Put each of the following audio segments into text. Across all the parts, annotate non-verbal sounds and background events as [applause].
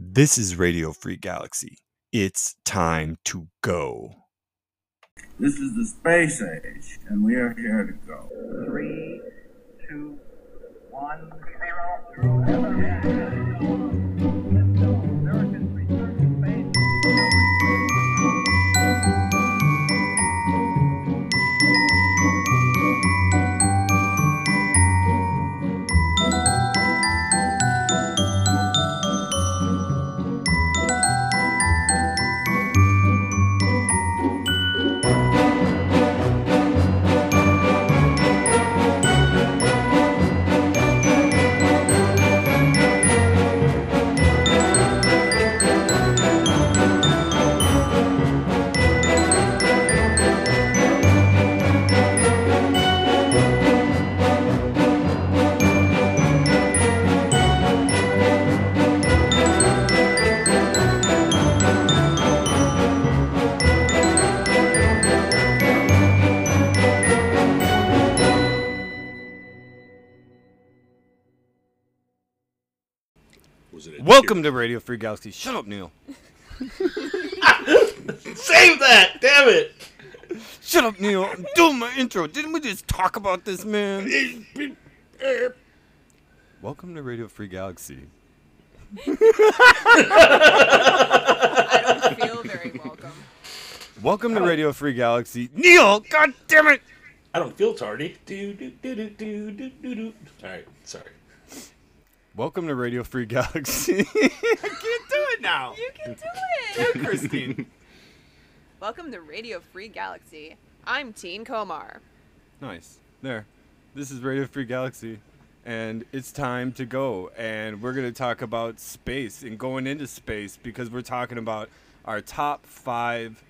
This is Radio Free Galaxy. It's time to go. This is the space age, and we are here to go. Three, two, one, zero, Was Welcome to Radio Free Galaxy. Shut up, Neil. [laughs] Save that! Damn it! Shut up, Neil. I'm doing my intro. Didn't we just talk about this, man? Welcome to Radio Free Galaxy. I don't feel very welcome. Welcome to Radio Free Galaxy. Neil, god damn it! I don't feel tardy. Do do do do do do do do. All right, sorry. Welcome to Radio Free Galaxy. [laughs] I can't do it now. You can do it. Christine. [laughs] Welcome to Radio Free Galaxy. I'm Teen Komar. Nice. There. This is Radio Free Galaxy. And it's time to go. And we're going to talk about space and going into space because we're talking about our top five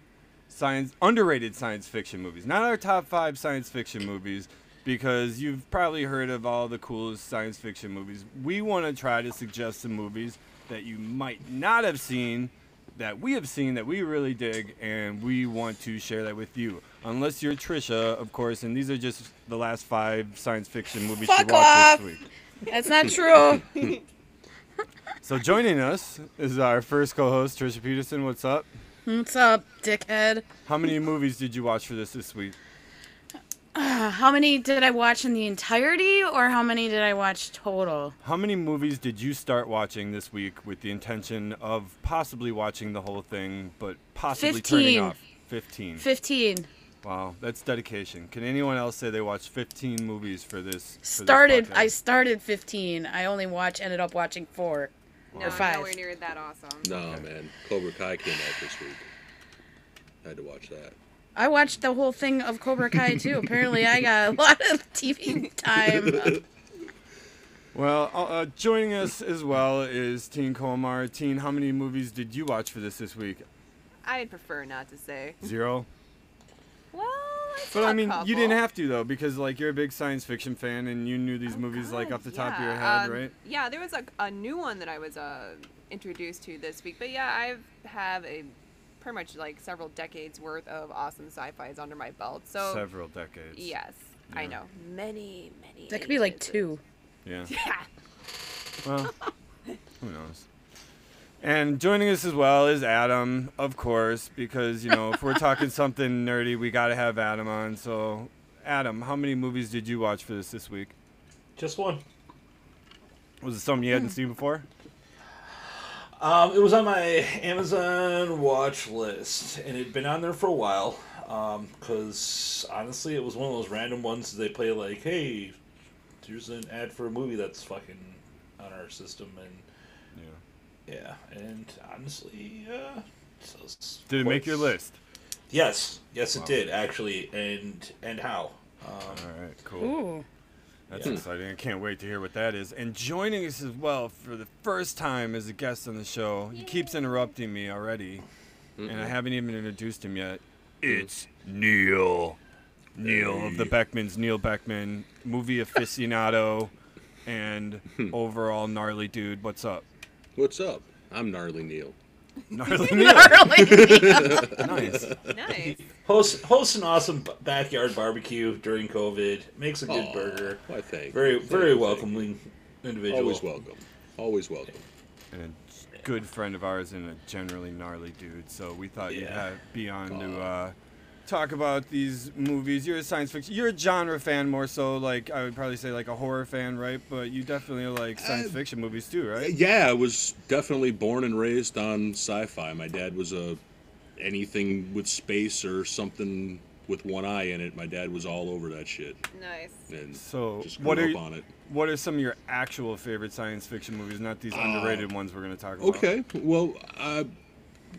science underrated science fiction movies. Not our top five science fiction movies because you've probably heard of all the coolest science fiction movies. We want to try to suggest some movies that you might not have seen that we have seen that we really dig and we want to share that with you. Unless you're Trisha, of course, and these are just the last five science fiction movies Fuck she watched off. this week. That's not true. [laughs] So joining us is our first co-host, Trisha Peterson. What's up? What's up, dickhead? How many movies did you watch for this this week? Uh, how many did I watch in the entirety, or how many did I watch total? How many movies did you start watching this week with the intention of possibly watching the whole thing, but possibly turning off? 15. Fifteen. Wow, that's dedication. Can anyone else say they watched 15 movies for this? for Started. podcast? I started fifteen. I only watched. Ended up watching four. No, Or five. nowhere near that awesome. No, man. Cobra Kai came out this week. I had to watch that. I watched the whole thing of Cobra Kai too. Apparently, I got a lot of [laughs] TV time. Well, uh, uh, joining us as well is Teen Komar. Teen, how many movies did you watch for this this week? I'd prefer not to say. Zero. Well, I But I mean, you didn't have to though, because like you're a big science fiction fan and you knew these Oh, movies like off the top of your head, Um, right? Yeah, there was a, a new one that I was uh, introduced to this week. But yeah, I have a pretty much like several decades worth of awesome sci-fi's under my belt. So Several decades. yes, I know many, many. That could be like two. Yeah. [laughs] Yeah. Well, [laughs] who knows? And joining us as well is Addam, of course, because you know if we're talking [laughs] something nerdy, we got to have Addam on. So, Addam, how many movies did you watch for this this week? Just one. Was it something you hadn't hmm. seen before? Um, it was on my Amazon watch list, and it'd been on there for a while. Because honestly, it was one of those random ones they play like, "Hey, here's an ad for a movie that's fucking on our system," and Yeah. yeah, and honestly, uh, so it's Did it make your list? Yes, yes, it Wow. did actually, and and how. Um, All right, cool. Ooh. That's Yeah. exciting. I can't wait to hear what that is. And joining us as well for the first time as a guest on the show, he keeps interrupting me already, and I haven't even introduced him yet. Hmm. It's Neil. Neil of the Beckmans, Neil Beckman, movie aficionado, and [laughs] overall gnarly dude. What's up? What's up? I'm Gnarly Neil. Gnarly [laughs] Neil. [laughs] nice. Nice. Host hosts an awesome backyard barbecue during COVID. Makes a good Aw, burger. Why thank Very you, very thank you, thank welcoming you. individual. Always welcome. Always welcome. And a good friend of ours and a generally gnarly dude. So we thought you'd Yeah. have, be on to uh, talk about these movies. You're a science fiction. You're a genre fan more so. Like I would probably say like a horror fan, right? But you definitely like science Uh, fiction movies too, right? Yeah, I was definitely born and raised on sci-fi. My dad was a anything with space or something with one eye in it. My dad was all over that shit, Nice. and So just grew what are you, on it. what are some of your actual favorite science fiction movies? Not these underrated ones we're gonna talk about. Okay, well, uh,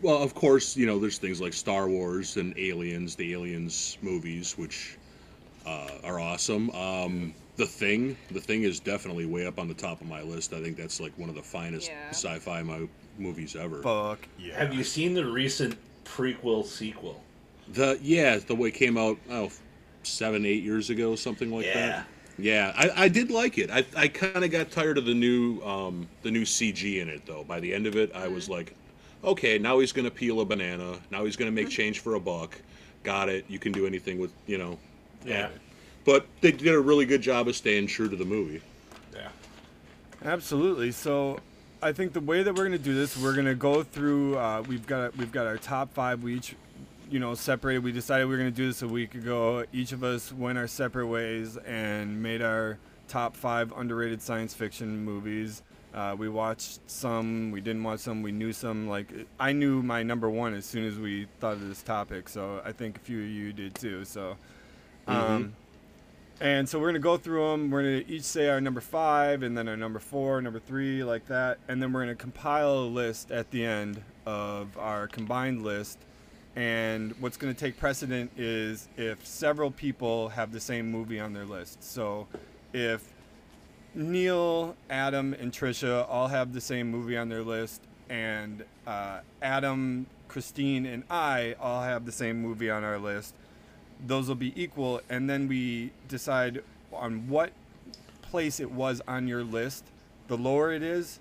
well, of course, you know, there's things like Star Wars and Aliens, the Aliens movies, which uh, are awesome. Um, the Thing, The Thing is definitely way up on the top of my list. I think that's like one of the finest Yeah. sci-fi mo- movies ever. Fuck yeah. Have you seen the recent prequel sequel? The yeah, the way it came out oh seven eight years ago, something like Yeah. that. Yeah, I, I did like it. I, I kind of got tired of the new um, the new CG in it though. By the end of it, I was like, okay, now he's gonna peel a banana. Now he's gonna make change for a buck. Got it. You can do anything with you know. Yeah. But they did a really good job of staying true to the movie. Yeah. Absolutely. So, I think the way that we're gonna do this, we're gonna go through. Uh, we've got we've got our top five. We each, you know, separated. We decided we were gonna do this a week ago. Each of us went our separate ways and made our top five underrated science fiction movies. Uh, we watched some. We didn't watch some. We knew some. Like I knew my number one as soon as we thought of this topic. So I think a few of you did too. So. Um, and so we're gonna go through them. We're gonna each say our number five, and then our number four, number three, like that, and then we're gonna compile a list at the end of our combined list. And what's gonna take precedent is if several people have the same movie on their list. So, if Neil, Addam, and Trisha all have the same movie on their list, and uh, Addam, Christine, and I all have the same movie on our list, those will be equal, and then we decide on what place it was on your list. The lower it is,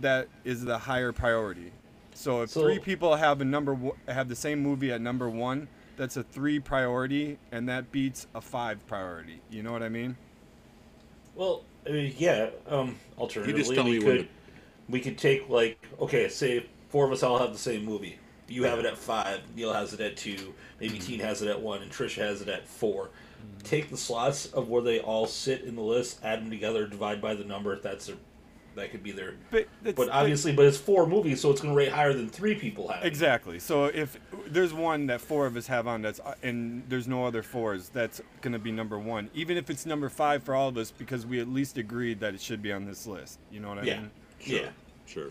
that is the higher priority. So if So- three people have a number have the same movie at number one, that's a three priority, and that beats a five priority. You know what I mean? Well, I mean, yeah. Um, alternatively, tell we me when could we could take like okay, say four of us all have the same movie. You have it at five. Neil has it at two. Maybe Teen has it at one, and Trisha has it at 4 Take the slots of where they all sit in the list, add them together, divide by the number. If that's their, that could be there. But, that's- But obviously, but it's four movies, so it's going to rate higher than three people have. Exactly. So if there's one that four of us have on that's uh, and there's no other fours, that's going to be number one. Even if it's number five for all of us, because we at least agreed that it should be on this list. You know what I Yeah. mean? Yeah. Sure.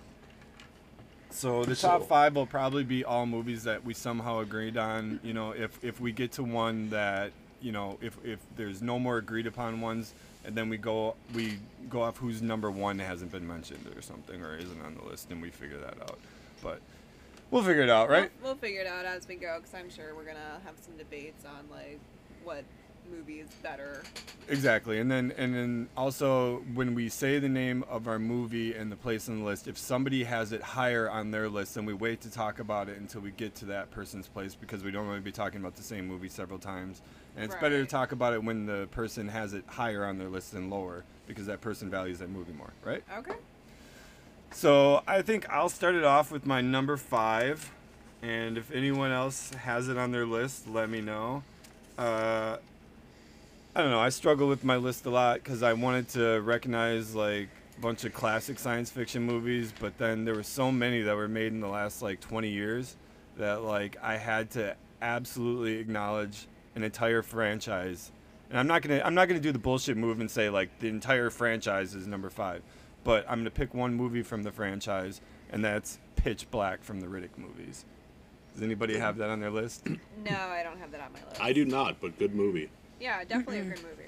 So the So- top five will probably be all movies that we somehow agreed on. You know, if if we get to one that you know, if if there's no more agreed upon ones, and then we go we go off who's number one hasn't been mentioned or something or isn't on the list, and we figure that out. But we'll figure it out, right? We'll, we'll figure it out as we go, because I'm sure we're gonna have some debates on like what movie is better. Exactly, and then and then also when we say the name of our movie and the place on the list, if somebody has it higher on their list, then we wait to talk about it until we get to that person's place because we don't want to be talking about the same movie several times. And it's better to talk about it when the person has it higher on their list than lower because that person values that movie more, right? Okay. So I think I'll start it off with my number five, and if anyone else has it on their list, let me know. Uh, I don't know. I struggle with my list a lot because I wanted to recognize like a bunch of classic science fiction movies, but then there were so many that were made in the last like 20 years that like I had to absolutely acknowledge an entire franchise. And I'm not gonna I'm not gonna do the bullshit move and say like the entire franchise is number five, but I'm gonna pick one movie from the franchise, and that's Pitch Black from the Riddick movies. Does anybody have that on their list? No, I don't have that on my list. I do not, but good movie. Yeah, definitely a good movie.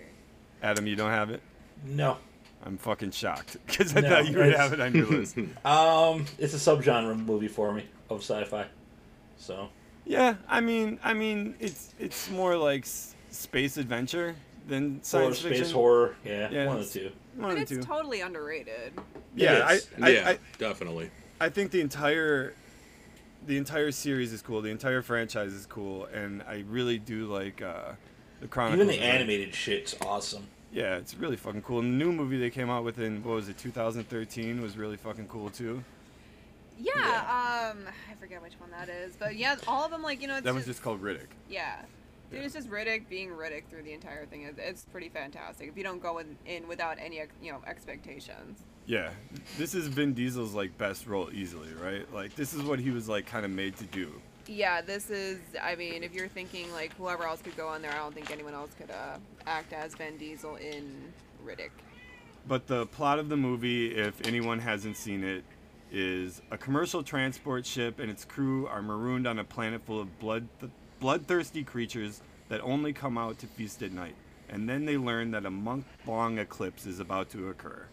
Addam, you don't have it. No. I'm fucking shocked because I No, thought you would have it on your list. [laughs] Um, it's a subgenre movie for me of sci-fi. So yeah, I mean, I mean, it's it's more like s- space adventure than horror, science space fiction. horror, yeah, Yeah, one of the two. One But of it's the two. totally underrated. yeah, is. I, I, yeah, I, definitely. I think the entire the entire series is cool. The entire franchise is cool, and I really do like uh, the Chronicles. Even the of Riddick. animated shit's awesome. Yeah, it's really fucking cool. And the new movie they came out with in what was it, 2013, was really fucking cool too. Yeah, um, I forget which one that is, but yeah, all of them like you know. It's That was just, called Riddick. yeah. Dude, it's just Riddick being Riddick through the entire thing. It's, it's pretty fantastic. If you don't go in, in without any you know expectations. Yeah, this is Vin Diesel's like best role easily, right? Like this is what he was like kind of made to do. Yeah, this is. I mean, if you're thinking like whoever else could go on there, I don't think anyone else could uh, act as Vin Diesel in Riddick. But the plot of the movie, if anyone hasn't seen it, is a commercial transport ship and its crew are marooned on a planet full of blood bloodthirsty creatures that only come out to feast at night. And then they learn that a month-long eclipse is about to occur.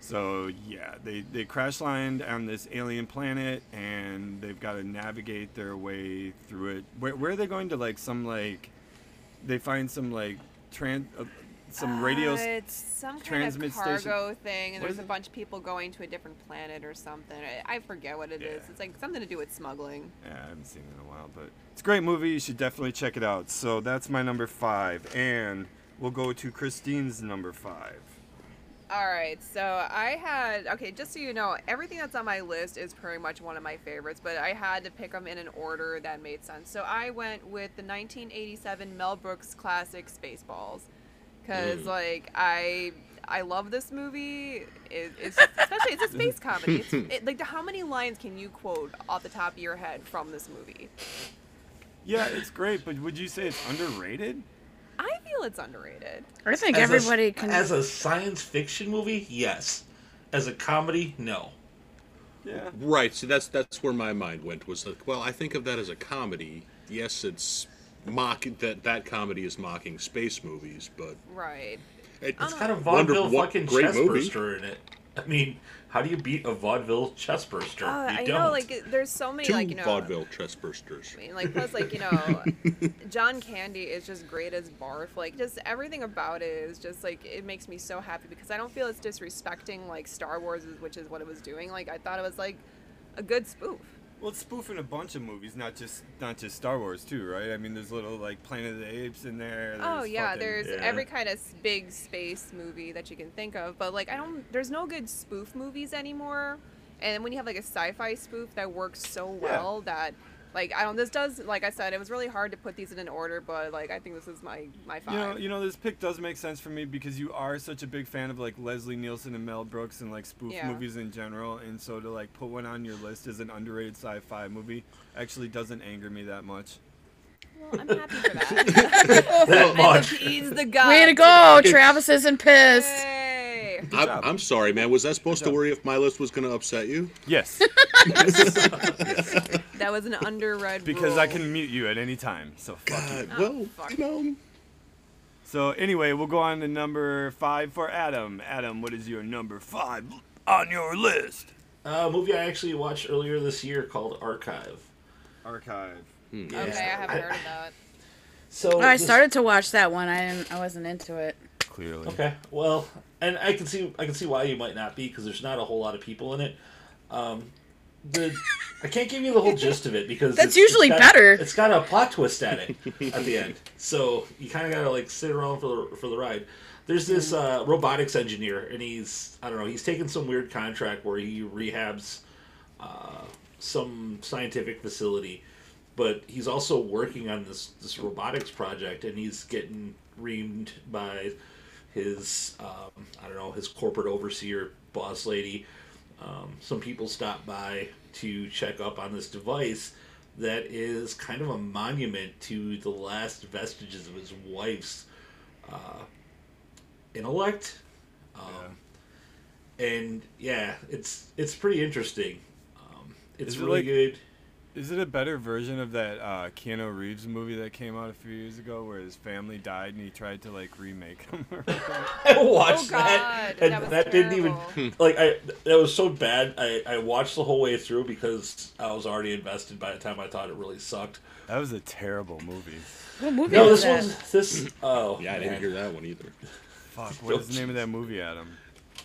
So yeah, they they crash land on this alien planet and they've got to navigate their way through it. Where, where are they going to like some like they find some like trans uh, some radio Uh, it's some kind of transmit station. cargo thing, and What there's a bunch of people going to a different planet or something. I, I forget what it is. Yeah. It's like something to do with smuggling. Yeah, I haven't seen it in a while, but it's a great movie. You should definitely check it out. So that's my number five, and we'll go to Christine's number five. All right, so I had okay. Just so you know, everything that's on my list is pretty much one of my favorites, but I had to pick them in an order that made sense. So I went with the 1987 Mel Brooks classic Spaceballs, because mm. like I I love this movie. It, it's especially it's a space [laughs] comedy. It's, it, like how many lines can you quote off the top of your head from this movie? Yeah, it's great, but would you say it's underrated? I feel it's underrated. I think As a- everybody can. As a science fiction movie, yes. As a comedy, no. Yeah. Right. So that's that's where my mind went. Was like, well, I think of that as a comedy. Yes, it's mock that that comedy is mocking space movies, but Right. it, It's got a Wonder vaudeville what fucking great chest movie. burster in it. I mean, how do you beat a vaudeville chest burster? Oh, uh, you I don't. know. Like there's so many two like you know. vaudeville chest bursters. I mean, like plus like you know, [laughs] John Candy is just great as Barf. Like just everything about it is just like it makes me so happy because I don't feel it's disrespecting like Star Wars, which is what it was doing. Like I thought it was like a good spoof. Well, it's spoofing a bunch of movies, not just not just Star Wars too, right? I mean, there's little like Planet of the Apes in there. oh yeah, fucking- there's yeah. every kind of big space movie that you can think of, but like I don't. There's no good spoof movies anymore. And when you have like a sci-fi spoof that works so Yeah. well that. Like I don't. This does, like I said, it was really hard to put these in an order, but like I think this is my my five. You know, you know, this pick does make sense for me because you are such a big fan of like Leslie Nielsen and Mel Brooks and like spoof Yeah. movies in general, and so to like put one on your list as an underrated sci-fi movie actually doesn't anger me that much. Well, I'm happy for that. [laughs] [laughs] that much. he's the guy. Way to go! Travis isn't pissed. Hey. I'm. I'm sorry, man. Was that supposed to worry if my list was going to upset you? Yes, [laughs] That was an underread because rule. I can mute you at any time. So fuck you. God, Oh, fuck. you know, So anyway, we'll go on to number five for Addam. Addam, what is your number five on your list? Uh, a movie I actually watched earlier this year called Archive. Archive. Okay, I haven't heard of that. So Oh, I this- started to watch that one. I didn't. I wasn't into it. Clearly. Okay, well, and I can see I can see why you might not be because there's not a whole lot of people in it. Um, the I can't give you the whole gist of it because That's it's- usually it's got- better. It's got a plot twist at it at the end, [laughs] so you kind of gotta like sit around for the for the ride. There's this uh, robotics engineer, and he's I don't know he's taken some weird contract where he rehabs uh, some scientific facility, but he's also working on this this robotics project, and he's getting reamed by his um, I don't know his corporate overseer boss lady. Um, some people stop by to check up on this device that is kind of a monument to the last vestiges of his wife's uh, intellect. Um, And yeah, it's it's pretty interesting. Um, it's really like- good. Is it a better version of that uh, Keanu Reeves movie that came out a few years ago where his family died and he tried to like remake them? [laughs] I watched Oh, God, that, and that that, didn't even like I. That was so bad. I I watched the whole way through because I was already invested by the time I thought it really sucked. that was a terrible movie. What movie No, was this that? one's this. Oh yeah, I didn't man. hear that one either. Fuck, what is the name of that movie, Addam?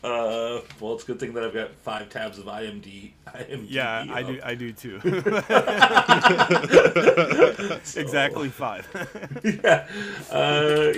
Uh, well, it's a good thing that I've got five tabs of IMD. IMDb Yeah, I up. do. I do too. [laughs] [laughs] exactly five. [laughs] yeah. Uh,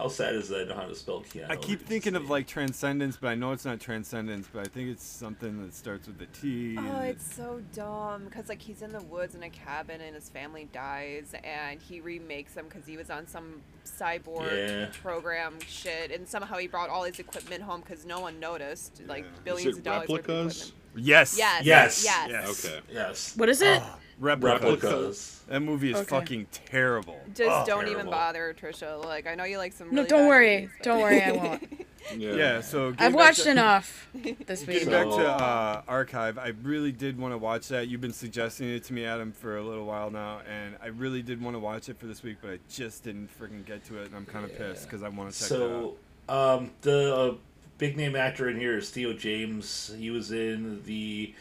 How sad is that? I know how to spell Keanu. I keep thinking of like transcendence, but I know it's not transcendence. But I think it's something that starts with a T. Oh, it's so dumb because like he's in the woods in a cabin and his family dies, and he remakes them because he was on some cyborg Yeah. program shit, and somehow he brought all his equipment home because no one noticed, like Yeah. Is billions Is of it dollars worth of replicas? equipment. yes, Yes. Yes. Yes. Yes. Okay. Yes. What is it? Oh, replicas. Replicas. That movie is Okay. fucking terrible. Just Oh. don't even bother, Trisha. Like I know you like some. No, don't bad worry. movies, Don't worry, I [laughs] won't. Yeah, so I've watched to- enough [laughs] this week. Getting back to uh, archive, I really did want to watch that. You've been suggesting it to me, Addam, for a little while now, and I really did want to watch it for this week, but I just didn't freaking get to it, and I'm kind of pissed because I want to check it out. So, um, the uh, big name actor in here is Theo James. He was in the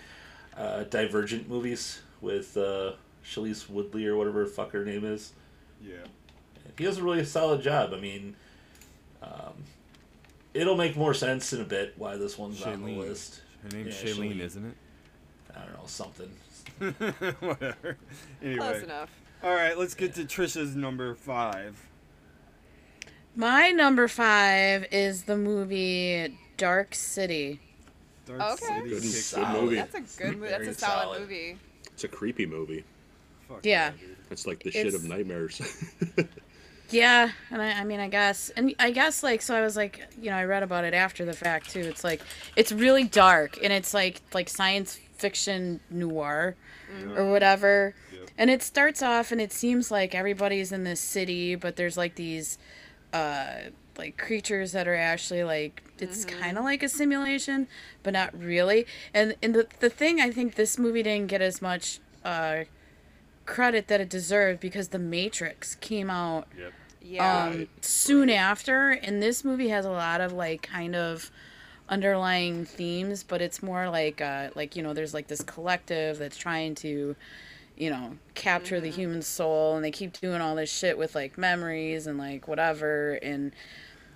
uh, Divergent movies with uh, Shailene Woodley or whatever the fuck her name is. Yeah. He does a really solid job. I mean, um, it'll make more sense in a bit why this one's on the list. Her name's Yeah, Shailene, Shailene. isn't it? I don't know something. [laughs] Whatever. Anyway. Close enough. All right, let's get to Trisha's number five. My number five is the movie Dark City. Dark Okay. City Good- good movie. That's a good movie. That's a solid, solid. movie. It's a creepy movie. Fuck Yeah. dude. It's like the shit of nightmares. [laughs] Yeah, and I, I mean, I guess, and I guess, like, so I was like, you know, I read about it after the fact too. It's like, it's really dark, and it's like, like science fiction noir, or whatever. Yep. And it starts off, and it seems like everybody's in this city, but there's like these, uh, like creatures that are actually like, it's kind of like a simulation, but not really. And and the the thing I think this movie didn't get as much, uh, credit that it deserved because The Matrix came out Yep. Yeah. um, soon after, and this movie has a lot of like kind of underlying themes, but it's more like uh, like you know, there's like this collective that's trying to, you know, capture the human soul, and they keep doing all this shit with like memories and like whatever, and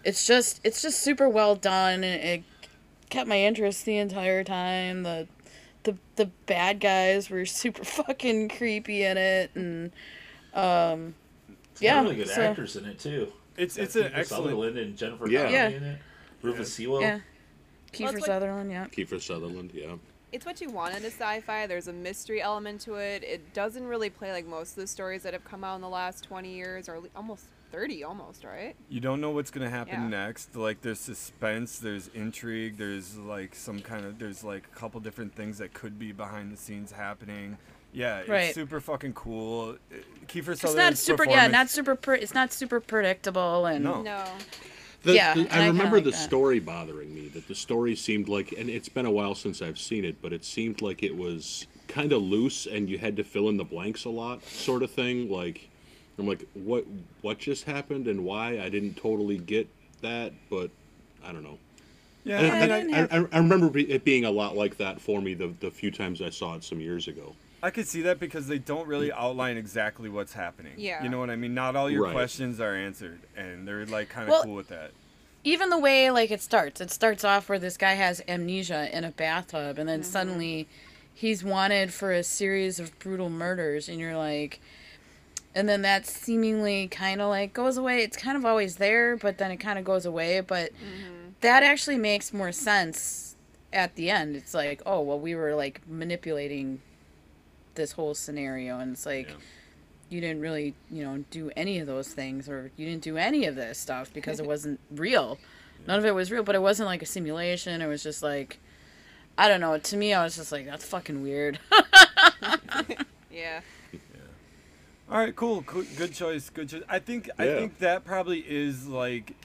it's just it's just super well done, and it kept my interest the entire time. The the the bad guys were [laughs] super fucking creepy in it, and um, It's got yeah, really good so- actors in it too. It's Got it's an Kiefer excellent. Sutherland and Jennifer Yeah. Connelly Yeah. in it. Rufus Sewell. yeah. Well, Kiefer it's what- Sutherland, yeah. Kiefer Sutherland, yeah. it's what you want in a sci-fi. There's a mystery element to it. It doesn't really play like most of the stories that have come out in the last 20 years, or almost 30, almost right? You don't know what's gonna happen Yeah. next. Like there's suspense, there's intrigue, there's like some kind of there's like a couple different things that could be behind the scenes happening. Yeah, it's super fucking cool. Uh, Kiefer It's not super, yeah, not super. Pre- it's not super predictable, and No. No. The, Yeah, the- I I remember like the that. story bothering me. That the story seemed like, and it's been a while since I've seen it, but it seemed like it was kind of loose, and you had to fill in the blanks a lot, sort of thing. Like, I'm like, what, what just happened, and why? I didn't totally get that, but I don't know. Yeah, And, I and mean, I, I, I, I remember it being a lot like that for me the, the few times I saw it some years ago. I could see that because they don't really outline exactly what's happening. Yeah. You know what I mean? Not all your Right. questions are answered, and they're like kind of Well- cool with that. even the way like it starts, it starts off where this guy has amnesia in a bathtub, and then mm-hmm. suddenly he's wanted for a series of brutal murders, and you're like, and then that seemingly kind of like goes away. It's kind of always there, but then it kind of goes away. But mm-hmm. that actually makes more sense at the end. It's like, oh well, we were like manipulating this whole scenario, and it's like. Yeah. You didn't really, you know, do any of those things, or you didn't do any of this stuff because it [laughs] wasn't real. None of it was real, but it wasn't like a simulation. It was just like, I don't know. To me, I was just like, that's fucking weird. [laughs] [laughs] Yeah. All right, cool, cool, good choice, good choice. I think I think that probably is like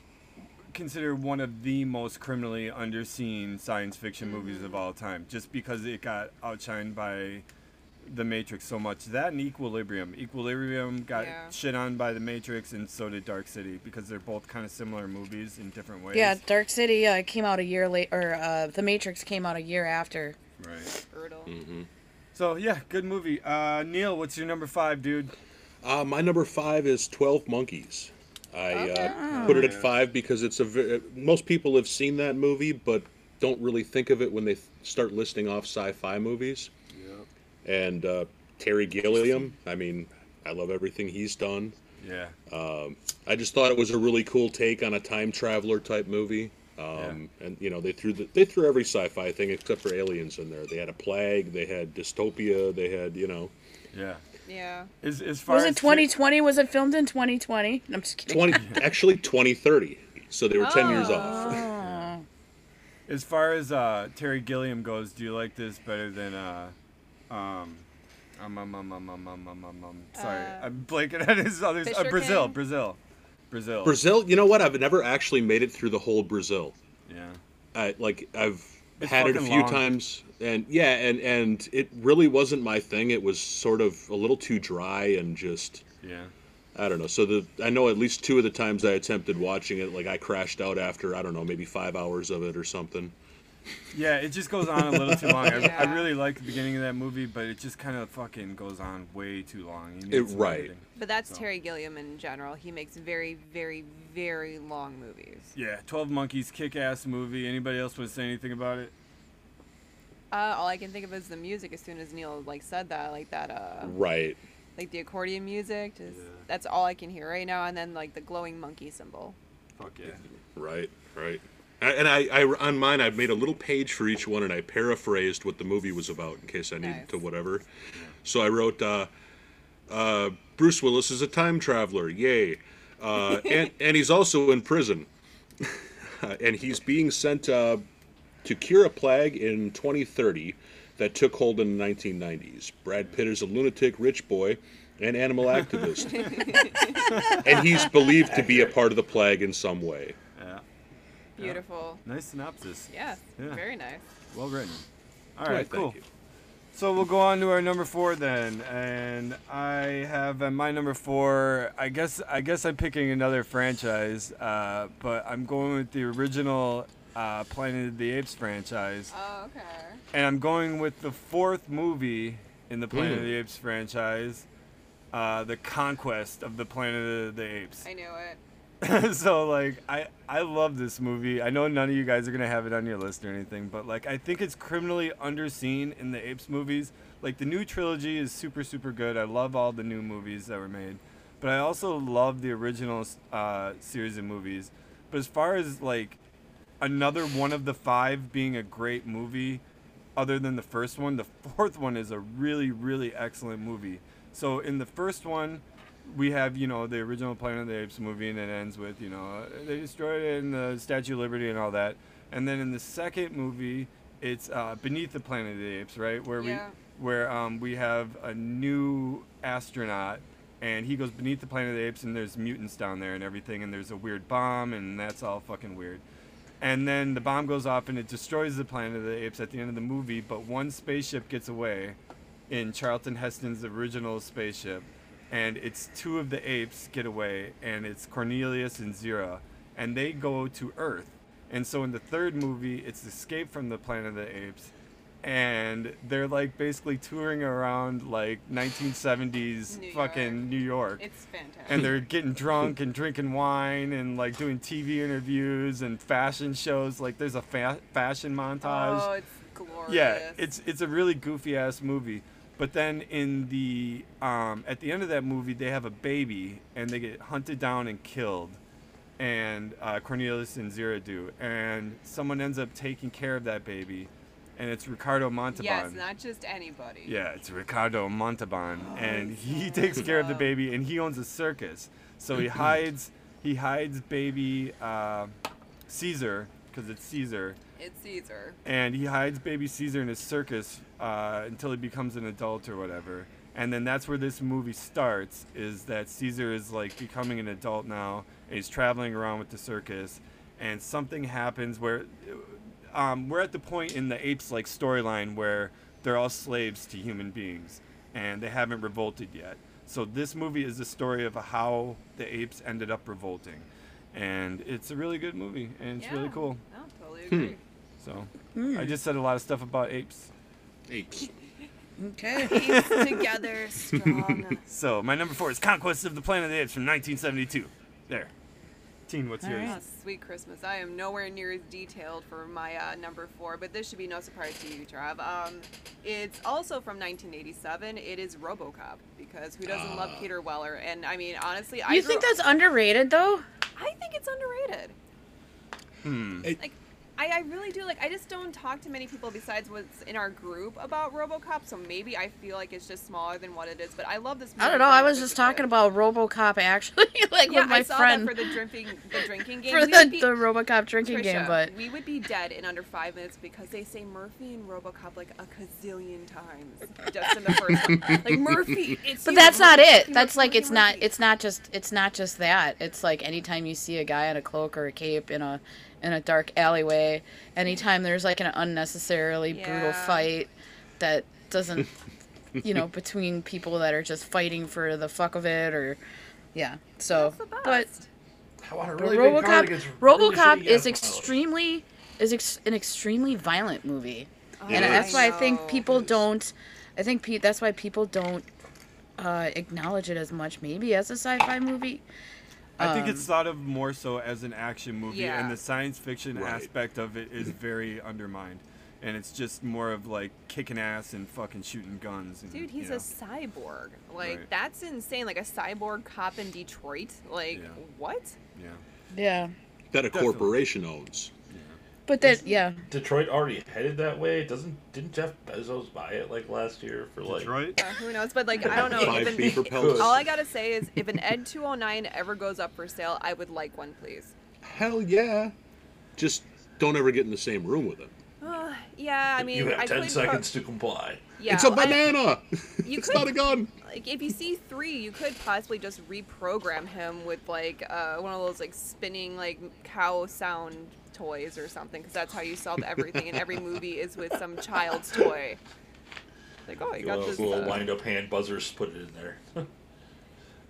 considered one of the most criminally underseen science fiction movies of all time, just because it got outshined by The Matrix so much. That and Equilibrium. Equilibrium got Yeah. shit on by The Matrix, and so did Dark City because they're both kind of similar movies in different ways. yeah, Dark City uh, came out a year late, or uh, The Matrix came out a year after. Right. Brutal. Mm-hmm. So yeah, good movie. Uh, Neil, what's your number five, dude? Uh, my number five is Twelve Monkeys. I Okay. uh, put it at five because it's a ve- most people have seen that movie, but don't really think of it when they th- start listing off sci-fi movies. Yeah. And uh, Terry Gilliam, I mean, I love everything he's done. Yeah. I just thought it was a really cool take on a time traveler type movie. Um, And you know they threw the, they threw every sci-fi thing except for aliens in there. They had a plague, they had dystopia, they had you know Yeah. Yeah. As, as far Was it 2020? Was it filmed in 2020? I'm just kidding. twenty actually twenty thirty. So they were ten years off. Oh. [laughs] As far as uh, Terry Gilliam goes, do you like this better than uh, um, um, um, um, um, um, um, um, um, um sorry, Uh, I'm blanking at his other. Uh, Brazil, King? Brazil, Brazil. Brazil, you know what? I've never actually made it through the whole Brazil. Yeah. I, like I've It's had it a few long. times, and yeah, and and it really wasn't my thing. It was sort of a little too dry and just Yeah. I don't know. So the I know at least two of the times I attempted watching it, like I crashed out after I don't know maybe five hours of it or something. Yeah, it just goes on a little too long. I, [laughs] I really like the beginning of that movie, but it just kind of fucking goes on way too long. You need It- right. editing. But that's So. Terry Gilliam in general. He makes very, very, very long movies. Yeah, Twelve Monkeys, kick-ass movie. Anybody else want to say anything about it? Uh, all I can think of is the music. As soon as Neil like said that, like that, uh, Right. like the accordion music. Just, Yeah. That's all I can hear right now. And then like the glowing monkey symbol. Fuck yeah. Right. Right. A- And I, I on mine I've made a little page for each one and I paraphrased what the movie was about in case I needed Nice. to whatever. So I wrote uh, uh, Bruce Willis is a time traveler, yay, uh, and and he's also in prison, [laughs] and he's being sent uh, to cure a plague in 2030 that took hold in the 1990s. Brad Pitt is a lunatic rich boy and animal [laughs] activist, [laughs] and he's believed to be a part of the plague in some way. Yeah. Beautiful. Nice synopsis. Yes. Yeah. Very nice. Well written. All Right, right, thank cool. you. So we'll go on to our number four then, and I have uh, my number four. I guess I guess I'm picking another franchise, uh, but I'm going with the original uh, Planet of the Apes franchise, Oh, okay. and I'm going with the fourth movie in the Planet of Hmm. the Apes franchise, uh, the Conquest of the Planet of the Apes. I knew it. [laughs] so like I I love this movie. I know none of you guys are gonna have it on your list or anything, but like I think it's criminally underseen in the Apes movies. Like the new trilogy is super super good. I love all the new movies that were made, but I also love the original uh, series of movies. But as far as like another one of the five being a great movie, other than the first one, the fourth one is a really really excellent movie. So in the first one, we have you know the original Planet of the Apes movie, and it ends with you know they destroyed it in the Statue of Liberty and all that. And then in the second movie, it's uh, Beneath the Planet of the Apes, right? Where Yeah. we where um, we have a new astronaut, and he goes beneath the Planet of the Apes, and there's mutants down there and everything, and there's a weird bomb, and that's all fucking weird. And then the bomb goes off and it destroys the Planet of the Apes at the end of the movie, but one spaceship gets away in Charlton Heston's original spaceship, and it's two of the apes get away, and it's Cornelius and Zira, and they go to Earth. And so in the third movie, it's Escape from the Planet of the Apes, and they're like basically touring around like 1970s New fucking New York It's fantastic. and they're getting drunk and drinking wine and like doing TV interviews and fashion shows. Like there's a fa- fashion montage. oh, it's glorious. yeah, it's it's a really goofy ass movie. But then in the um, at the end of that movie, they have a baby and they get hunted down and killed, and uh, Cornelius and Zira do, and someone ends up taking care of that baby, and it's Ricardo Montalban. Yes, not just anybody. Yeah, it's Ricardo Montalban, and he takes care of the baby, and he owns a circus. So he hides, he hides baby uh, Caesar because it's Caesar, It's Caesar. and he hides baby Caesar in his circus uh, until he becomes an adult or whatever. And then that's where this movie starts. Is that Caesar is like becoming an adult now, and he's traveling around with the circus, and something happens where um, we're at the point in the apes like storyline where they're all slaves to human beings, and they haven't revolted yet. So this movie is the story of how the apes ended up revolting, and it's a really good movie, and it's really cool. No, totally agree. So I just said a lot of stuff about apes. Apes. Okay. [laughs] Apes together strong. [laughs] So my number four is Conquest of the Planet of the Apes from 1972. There. Teen, what's All yours? right. Oh, sweet Christmas. I am nowhere near as detailed for my uh, number four, but this should be no surprise to you, Trav. Um, it's also from 1987. It is RoboCop because who doesn't love Ah. Peter Weller? And I mean, honestly, I You grew- think that's underrated though? I think it's underrated. Hmm. Like, I, I really do. Like, I just don't talk to many people besides what's in our group about RoboCop. So maybe I feel like it's just smaller than what it is. But I love this. Movie I don't know. I was just talking about RoboCop actually, [laughs] like Yeah, with my I saw friend that for the drinking, the drinking [laughs] game. for We the, be- the RoboCop drinking game, but we would be dead in under five minutes because they say Murphy and RoboCop like a gazillion times just in the first [laughs] one. Like Murphy, it's but you, that's not it. Murphy, That's like Murphy, it's not it's not just it's not just that. It's like anytime you see a guy in a cloak or a cape in a in a dark alleyway, anytime there's like an unnecessarily brutal fight that doesn't [laughs] you know, between people that are just fighting for the fuck of it or yeah. So That's the but best. I want a really big RoboCop, really RoboCop is extremely is ex- an extremely violent movie, Oh, and It that's is. why I think people don't. I think pe- that's why people don't uh, acknowledge it as much, maybe as a sci-fi movie. I think Um, it's thought of more so as an action movie, Yeah. and the science fiction Right. aspect of it is very undermined. And it's just more of like kicking ass and fucking shooting guns. And, Dude, you he's know. a cyborg. Like Right. that's insane. Like a cyborg cop in Detroit. Like Yeah. what? yeah. Yeah, that a Definitely. corporation owns. But that yeah, Detroit already headed that way. Doesn't didn't Jeff Bezos buy it like last year for like? Detroit. Uh, who knows? But like I don't know. [laughs] Five if beaver all I gotta say is, if an Ed 209 ever goes up for sale, I would like one, please. Hell yeah. Just don't ever get in the same room with him. Uh, yeah, I mean, you have I ten could seconds to comply. Yeah, it's a banana. you it's could- not a gun. like if you see three, you could possibly just reprogram him with like uh, one of those like spinning like cow sound toys or something, because that's how you solve everything and every movie is with some child's toy. Like, oh, you got Little, this. little uh, wind up hand buzzers. Put it in there. [laughs]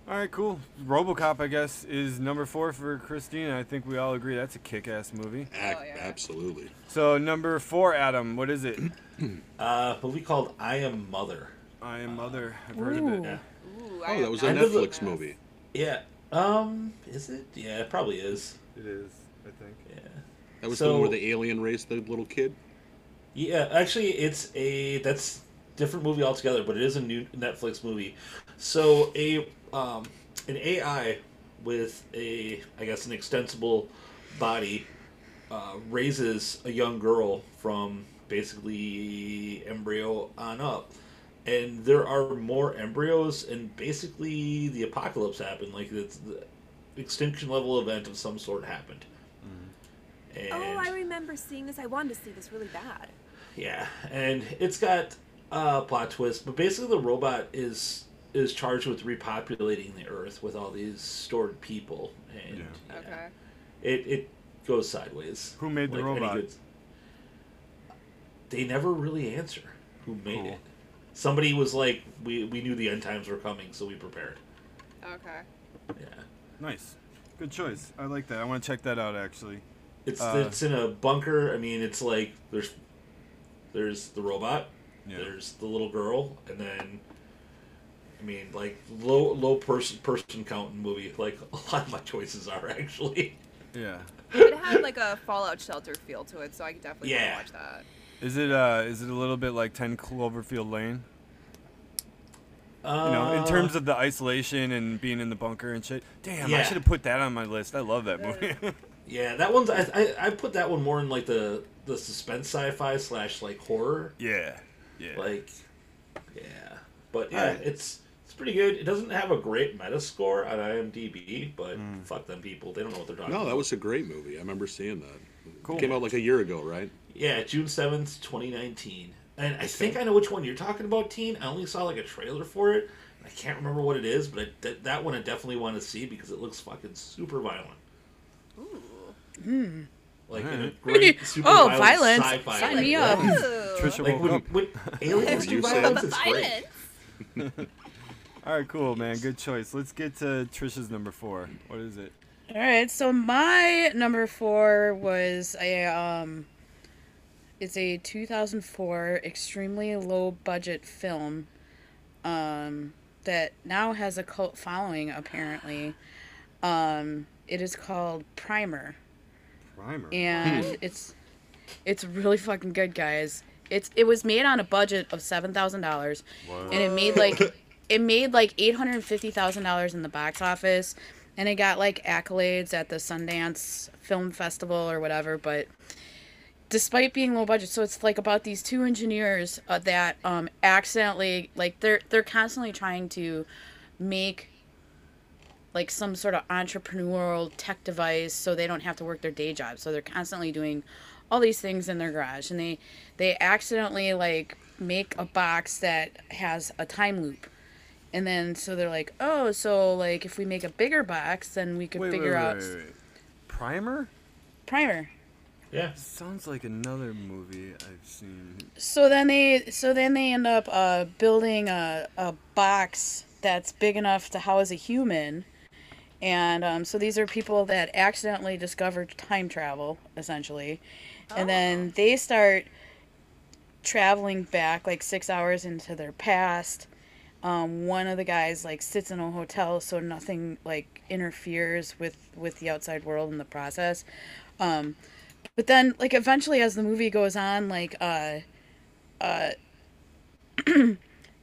All right, cool. RoboCop, I guess, is number four for Christina. I think we all agree that's a kick-ass movie. Ac- Oh, yeah. Absolutely. So number four, Addam, what is it? [clears throat] Uh, movie called I Am Mother. I Am Mother. I've heard of it. Yeah. Ooh, Oh, that was a not of seen Netflix movie. Yeah. Um. Is it? Yeah. It probably is. It is, I think. That was So- the one where the alien raised the little kid. Yeah, actually, it's a that's different movie altogether, but it is a new Netflix movie. So a um, an AI with a I guess an extensible body uh, raises a young girl from basically embryo on up, and there are more embryos, and basically the apocalypse happened. Like it's the extinction level event of some sort happened. And Oh, I remember seeing this. I wanted to see this really bad. yeah, and it's got a plot twist, but basically the robot is is charged with repopulating the Earth with all these stored people, and Yeah. yeah, Okay. it it goes sideways. Who made the any robot? good- They never really answer who made Cool. it. Somebody was like, "We we knew the end times were coming, so we prepared." Okay. Yeah, Nice. Good choice. I like that. I want to check that out, actually. It's Uh, it's in a bunker. I mean, it's like there's there's the robot, Yeah. There's the little girl, and then, I mean, like low low person person count in movie. Like [laughs] a lot of my choices are actually. Yeah. It had like a Fallout Shelter feel to it, so I could definitely wanna Yeah. watch that. Is it uh is it a little bit like 10 Cloverfield Lane? Uh, You know, in terms of the isolation and being in the bunker and shit. Damn, I should have put that on my list. I love that movie. [laughs] yeah, that one's I, I I put that one more in like the the suspense sci-fi slash like horror. yeah. Yeah. Like, yeah, but yeah, Alright. it's it's pretty good. It doesn't have a great meta score on IMDb, but Hmm. fuck them people. They don't know what they're talking about. No, about. that was a great movie. I remember seeing that. Cool. It came out like a year ago, right? Yeah, June seventh, twenty nineteen. And I think I know which one you're talking about, Teen. I only saw like a trailer for it. I can't remember what it is, but I, that, that one I definitely want to see because it looks fucking super violent. Ooh. Like in a great super Oh, violent violence. sci-fi. Sign like me that. up. Trisha Like woke when, up. when aliens do violence, it's great. [laughs] All right, cool, man. Good choice. Let's get to Trisha's number four. What is it? All right, so my number four was a um, it's a 2004 extremely low budget film, um, that now has a cult following apparently. Um, it is called Primer, Primer. and it's it's really fucking good, guys. It's it was made on a budget of seven thousand dollars, and it made like [laughs] it made like eight hundred and fifty thousand dollars in the box office, and it got like accolades at the Sundance Film Festival or whatever. But despite being low budget, so it's like about these two engineers uh, that um accidentally like they're they're constantly trying to make like some sort of entrepreneurial tech device so they don't have to work their day job. So they're constantly doing all these things in their garage and they they accidentally like make a box that has a time loop. And then so they're like, "Oh, so like if we make a bigger box, then we could Wait, figure wait, out wait, wait. Primer? primer." Yeah. Sounds like another movie I've seen. So then they so then they end up uh, building a, a box that's big enough to house a human. And um, so these are people that accidentally discovered time travel, essentially. And then they start traveling back like six hours into their past. Um, one of the guys like sits in a hotel so nothing like interferes with with the outside world in the process. Um, but then like eventually as the movie goes on like uh uh [clears throat]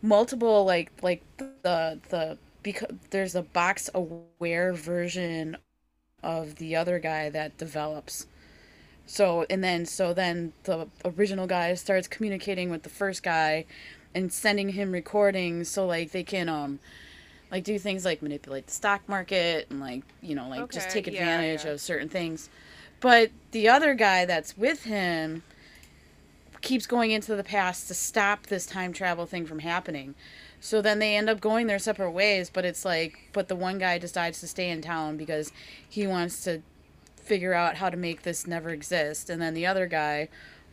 multiple like like the the because there's a box aware version of the other guy that develops so and then so then the original guy starts communicating with the first guy and sending him recordings so like they can um like do things like manipulate the stock market and like you know like just Okay, take yeah, advantage yeah. of certain things but the other guy that's with him keeps going into the past to stop this time travel thing from happening. So then they end up going their separate ways, but it's like, but the one guy decides to stay in town because he wants to figure out how to make this never exist. And then the other guy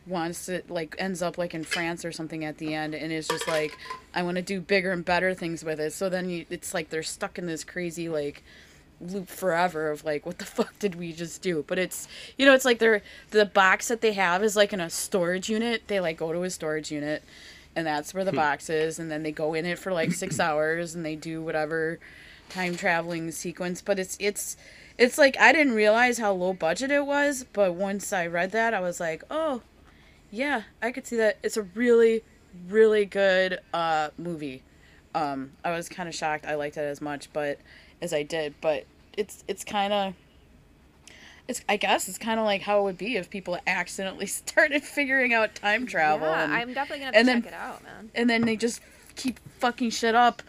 wants to, like, ends up like in France or something at the end and is just like, I want to do bigger and better things with it. So then you, it's like they're stuck in this crazy, like, loop forever of like what the [laughs] fuck did we just do but it's you know it's like they're the box that they have is like in a storage unit they like go to a storage unit and that's where the box is and then they go in it for like six [clears throat] hours and they do whatever time traveling sequence but it's it's it's like i didn't realize how low budget it was but once i read that i was like oh yeah i could see that. It's a really really good uh movie. Um i was kind of shocked. I liked it as much but as I did, but it's it's kind of it's I guess it's kind of like how it would be if people accidentally [laughs] started figuring out time travel Yeah, and, I'm definitely gonna have and to then- check it out, man. and then they just keep fucking shit up.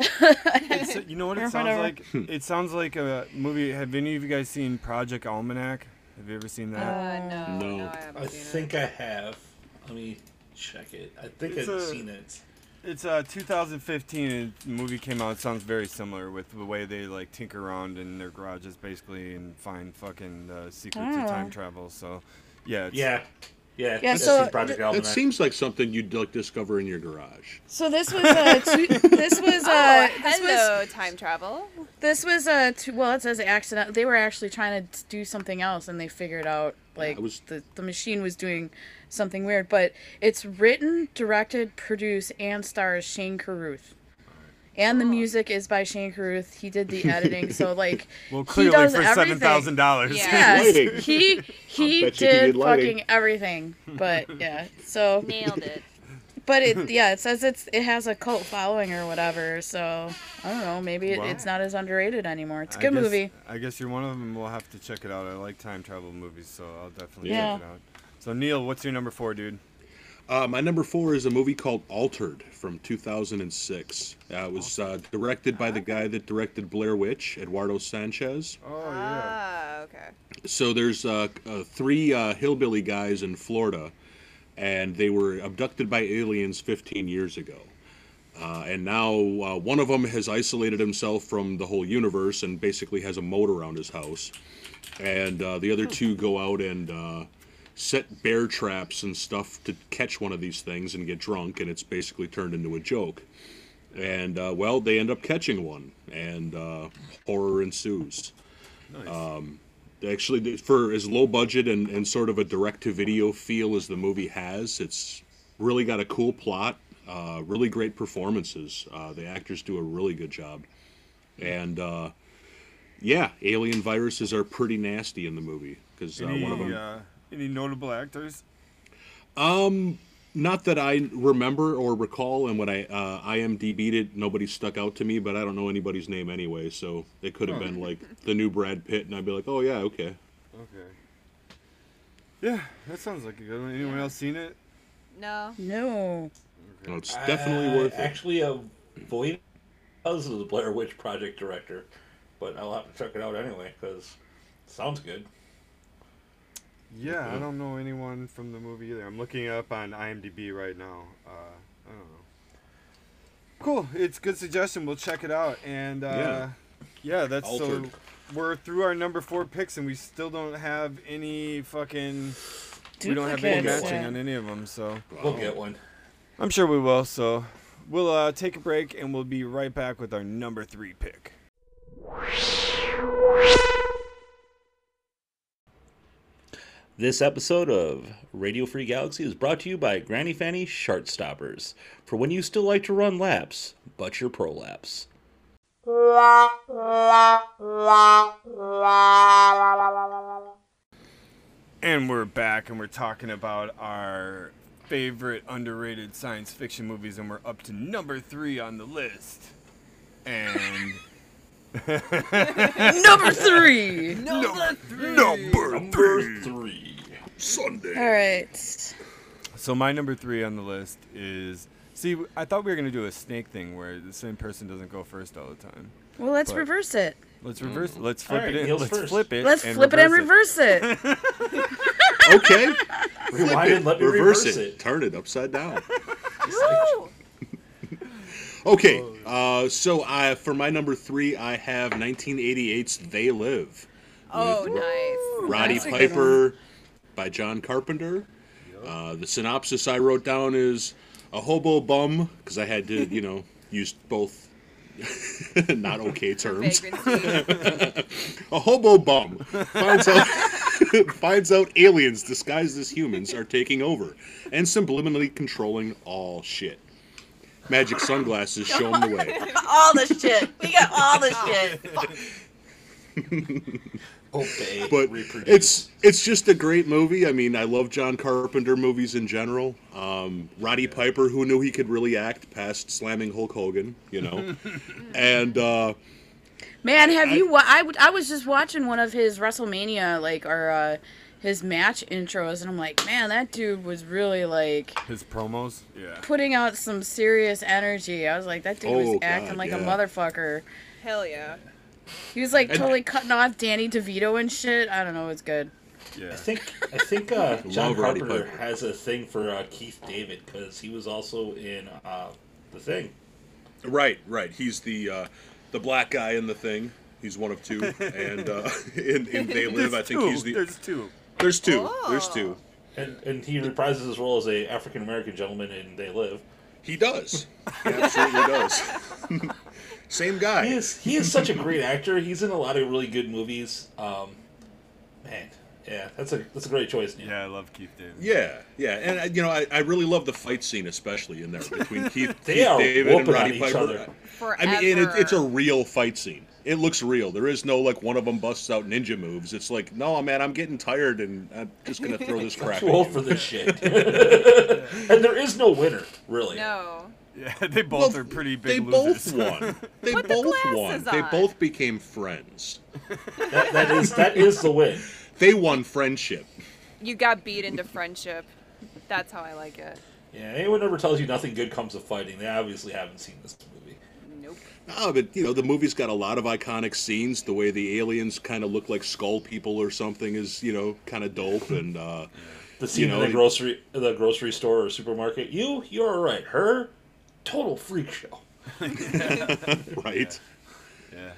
It's, you know what Or it sounds whatever. like? it sounds like a movie. Have any of you guys seen Project Almanac? Have you ever seen that? Uh, no, No. no, I I seen think I have. Let me check it. I think It's I've a- seen it. It's uh 2015 and the movie came out. It sounds very similar with the way they like tinker around in their garages basically and find fucking uh, secrets of Oh. time travel. So, yeah. It's, Yeah. Yeah. Yeah, so- seen Project That Almanac. seems like something you'd like discover in your garage. So this was uh [laughs] two, this was uh Oh, this was time travel. this was uh two, well it says accident. They were actually trying to do something else and they figured out like it was- the the machine was doing something weird. But it's written, directed, produced, and stars Shane Carruth. And the oh. music is by Shane Carruth. He did the editing, so [laughs] like Well, he clearly does for everything. seven thousand dollars. Yeah. Yes, [laughs] he he bet you he did did fucking everything. But yeah, so Nailed it. but it yeah it says it's it has a cult following or whatever. So I don't know, maybe it, Wow. it's not as underrated anymore. It's a I good guess- movie. I guess you're one of them. We'll have to check it out. I like time travel movies, so I'll definitely Yeah. check it out. So Neil, what's your number four, dude? Uh, my number four is a movie called Altered from 2006. Uh, it was uh, directed by the guy that directed Blair Witch, Eduardo Sanchez. Oh yeah. Ah, okay. So there's uh, uh, three uh, hillbilly guys in Florida, and they were abducted by aliens 15 years ago. Uh, and now uh, one of them has isolated himself from the whole universe and basically has a moat around his house. And uh, the other two go out and uh, set bear traps and stuff to catch one of these things and get drunk, and it's basically turned into a joke. And uh, well, they end up catching one, and uh, horror ensues. Actually, for as low budget and, and sort of a direct to video feel as the movie has, it's really got a cool plot, uh, really great performances. Uh, the actors do a really good job. And uh, yeah, alien viruses are pretty nasty in the movie because uh, one of them. uh, any notable actors? Um, not that I remember or recall, and when I uh, IMDb'd it, nobody stuck out to me. But I don't know anybody's name anyway, so it could have been like the new Brad Pitt, and I'd be like, oh yeah, okay. Okay. Yeah, that sounds like a good one. Anyone else seen it? No. No. No, it's definitely Uh, worth it. Actually, avoid because of the Blair Witch Project director, but I'll have to check it out anyway because sounds good. Yeah, I don't know anyone from the movie either. I'm looking up on IMDb right now. Uh, I don't know. Cool. It's good suggestion. We'll check it out. And uh, yeah. that's Altered. so. We're through our number four picks, and we still don't have any fucking. We don't have any matching on any of them, so We'll get one. I'm sure we will. So we'll uh, take a break, and we'll be right back with our number three pick. This episode of Radio Free Galaxy is brought to you by Granny Fanny Shart Stoppers for when you still like to run laps, but your prolapse. And we're back, and we're talking about our favorite underrated science fiction movies, and we're up to number three on the list. And [laughs] Number three. number three. Number three. Sunday. All right. So my number three on the list is. See, I thought we were gonna do a snake thing where the same person doesn't go first all the time. Well, let's But- reverse it. Let's reverse. it. Let's flip Alright, it in. Let's first. flip it. Let's and flip it and reverse reverse it. [laughs] Okay. Rewind and let me reverse, reverse it. it. Turn it upside down. Woo! [laughs] Okay. Uh, so I for my number three, I have 1988's They Live. Oh, nice. Roddy That's Piper by John Carpenter. Uh, the synopsis I wrote down is a hobo bum because I had to, you know, [laughs] use both [laughs] not okay terms. [laughs] A hobo bum finds out finds out aliens disguised as humans are taking over and subliminally controlling all shit. Magic sunglasses show them the way. [laughs] all the shit. We got all the shit. [laughs] Obey, but reproduce. it's it's just a great movie. I mean, I love John Carpenter movies in general. Um, Roddy Piper, who knew he could really act past slamming Hulk Hogan, you know, [laughs] and uh, Man, have you? Wa- I, w- I was just watching one of his WrestleMania, like, or uh, his match intros, and I'm like, man, that dude was really like His promos. Yeah. putting out some serious energy. I was like, that dude was Oh, acting God, like a motherfucker. Hell yeah. He was like And- totally cutting off Danny DeVito and shit. I don't know, it's good. Yeah. I think I think uh, [laughs] John Carpenter has a thing for uh, Keith David because he was also in uh, the Thing. right, right, he's the uh, the black guy in the thing. He's one of two, [laughs] and uh, [laughs] in, in They Live, I think two. he's the. There's two. There's two. There's Oh. two. And and he reprises his role as a African American gentleman in They Live. He does. He absolutely does. [laughs] Same guy. He is he is such a great actor. He's in a lot of really good movies. Um, man, yeah, that's a that's a great choice. Neil. Yeah, I love Keith David. Yeah, yeah, and uh, you know, I, I really love the fight scene, especially in there between Keith, [laughs] They Keith are David and whooping on Roddy each Piper. other. Forever. I mean, and it, it's a real fight scene. It looks real. There is no like one of them busts out ninja moves. It's like, no, man, I'm getting tired, and I'm just gonna throw this [laughs] crap. Too old for this [laughs] shit. [laughs] and there is no winner, really. No. Yeah, they both Well, are pretty big. They big both won. They Put both glasses won. They both became friends. That, that is that is the win. They won friendship. You got beat into friendship. That's how I like it. Yeah, anyone ever tells you nothing good comes of fighting, they obviously haven't seen this movie. Nope. Oh, but you know, the movie's got a lot of iconic scenes. The way the aliens kind of look like skull people or something is, you know, kind of dope. [laughs] And uh, The scene You know, in the grocery the grocery store or supermarket. You, you're all right. Her, total freak show. [laughs] [laughs] right, Yeah.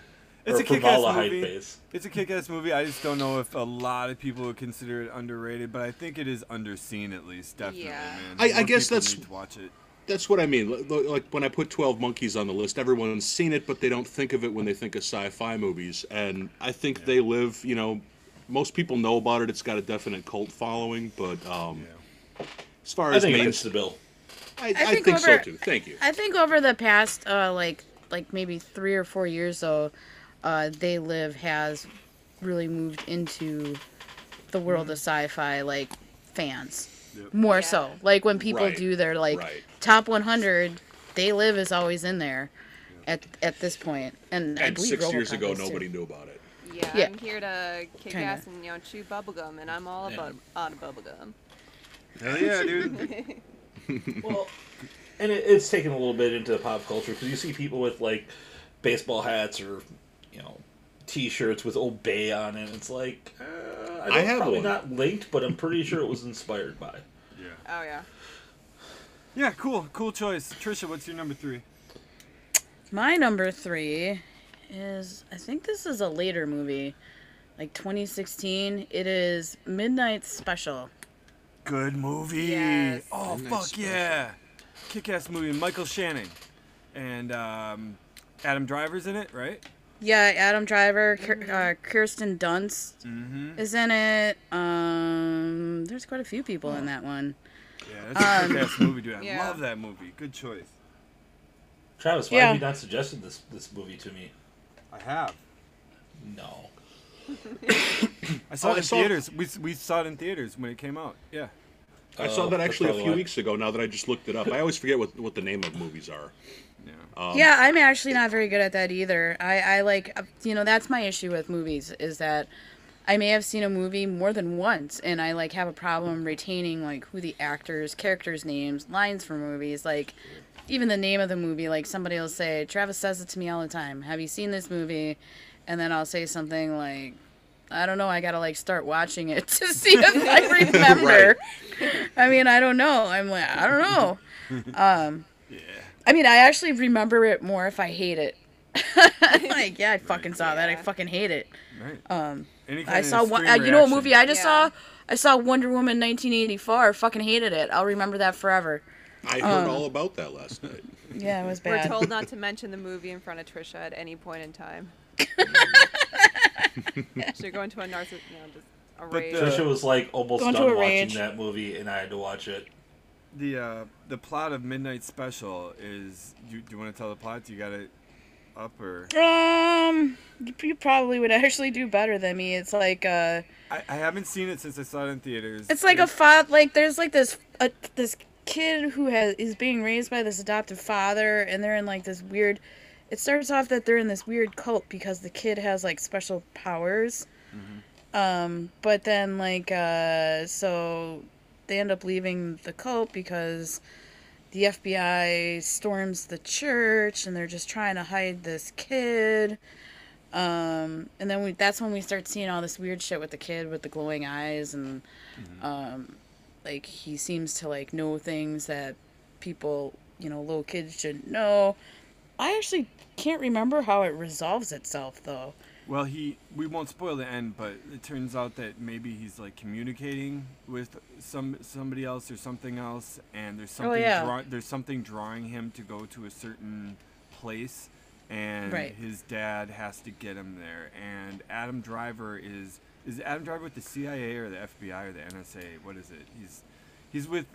It's a kick-ass movie. base. It's a kick-ass movie. I just don't know if a lot of people would consider it underrated, but I think it is underseen at least. Definitely, Yeah. man. I- I guess that's- watch it. That's what I mean. L- l- Like when I put Twelve Monkeys on the list, everyone's seen it, but they don't think of it when they think of sci-fi movies. And I think they live. You know, most people know about it. It's got a definite cult following, but um, as far I as think it main, fits the bill. I, I think think, so too. Thank you. I think over the past uh like like maybe three or four years though, uh, They Live has really moved into the world of sci-fi like fans Yep. more Yeah. so. Like when people Right, do their like right. top 100, They Live is always in there at at this point. And, I And believe six years ago, is, too. nobody knew about it. Yeah, Yeah. I'm here to kick Kinda. ass and you know chew bubblegum, and I'm all Yeah. about on bubblegum. Hell yeah, dude. [laughs] [laughs] Well, and it, it's taken a little bit into the pop culture because you see people with like baseball hats or you know T-shirts with Obey on it. It's like uh, I, I have probably one. not linked, but I'm pretty sure it was inspired by. Yeah. Oh yeah. Yeah, cool, cool choice. Trisha, what's your number three? My number three is I think this is a later movie, like 2016. It is Midnight Special. Good movie. Yes. Oh Midnight fuck Special. yeah! Kick-ass movie. Michael Shannon, and um, Adam Driver's in it, right? Yeah, Adam Driver, uh, Kirsten Dunst Mm-hmm. is in it. Um, there's quite a few people in that one. Yeah, that's a Um, kick-ass movie, dude. I yeah. love that movie. Good choice. Travis, why Yeah. have you not suggested this this movie to me? I have. No. I saw Oh, it in saw- theaters. We, we saw it in theaters when it came out. Yeah. I saw Oh, that actually a few why. weeks ago. Now that I just looked it up, I always forget what what the name of movies are. Yeah. Um, Yeah, I'm actually not very good at that either. I, I like, uh, you know, that's my issue with movies is that I may have seen a movie more than once and I like have a problem retaining like who the actors, characters' names, lines for movies, like even the name of the movie. Like somebody will say, Travis says it to me all the time. Have you seen this movie? And then I'll say something like, I don't know. I gotta like start watching it [laughs] to see if I [laughs] remember. I mean, I don't know. I'm like, I don't know. [laughs] Um, Yeah. I mean, I actually remember it more if I hate it. [laughs] [laughs] like, yeah, I fucking saw that. I fucking hate it. Right. Um, I saw of one. Uh, you know what movie I just Yeah. saw? I saw Wonder Woman 1984. Fucking hated it. I'll remember that forever. I heard Um, all about that last night. [laughs] Yeah, it was bad. We're told not to mention the movie in front of Trisha at any point in time. Should go into a narciss, you know, just a But rage. the- Trisha was like almost Going done watching rage. that movie, and I had to watch it. The uh, the plot of Midnight Special is. Do you, do you want to tell the plot? Do you got it up or? Um, you, probably would [laughs] actually do better than me. It's like uh, I, I haven't seen it since I saw it in theaters. it's like a fa- like there's like this uh, this kid who has is being raised by this adoptive father, and they're in like this weird. It starts off that they're in this weird cult because the kid has like special powers. Um, but then like uh, so they end up leaving the cult because the FBI storms the church and they're just trying to hide this kid. Um, and then we that's when we start seeing all this weird shit with the kid with the glowing eyes and um, like he seems to like know things that people, you know, little kids shouldn't know. I actually can't remember how it resolves itself though. Well, he we won't spoil the end, but it turns out that maybe he's like communicating with some somebody else or something else, and there's something Oh, yeah. draw, there's something drawing him to go to a certain place, and Right. his dad has to get him there. And Adam Driver is is Adam Driver with the CIA or the FBI or the NSA? What is it? He's he's with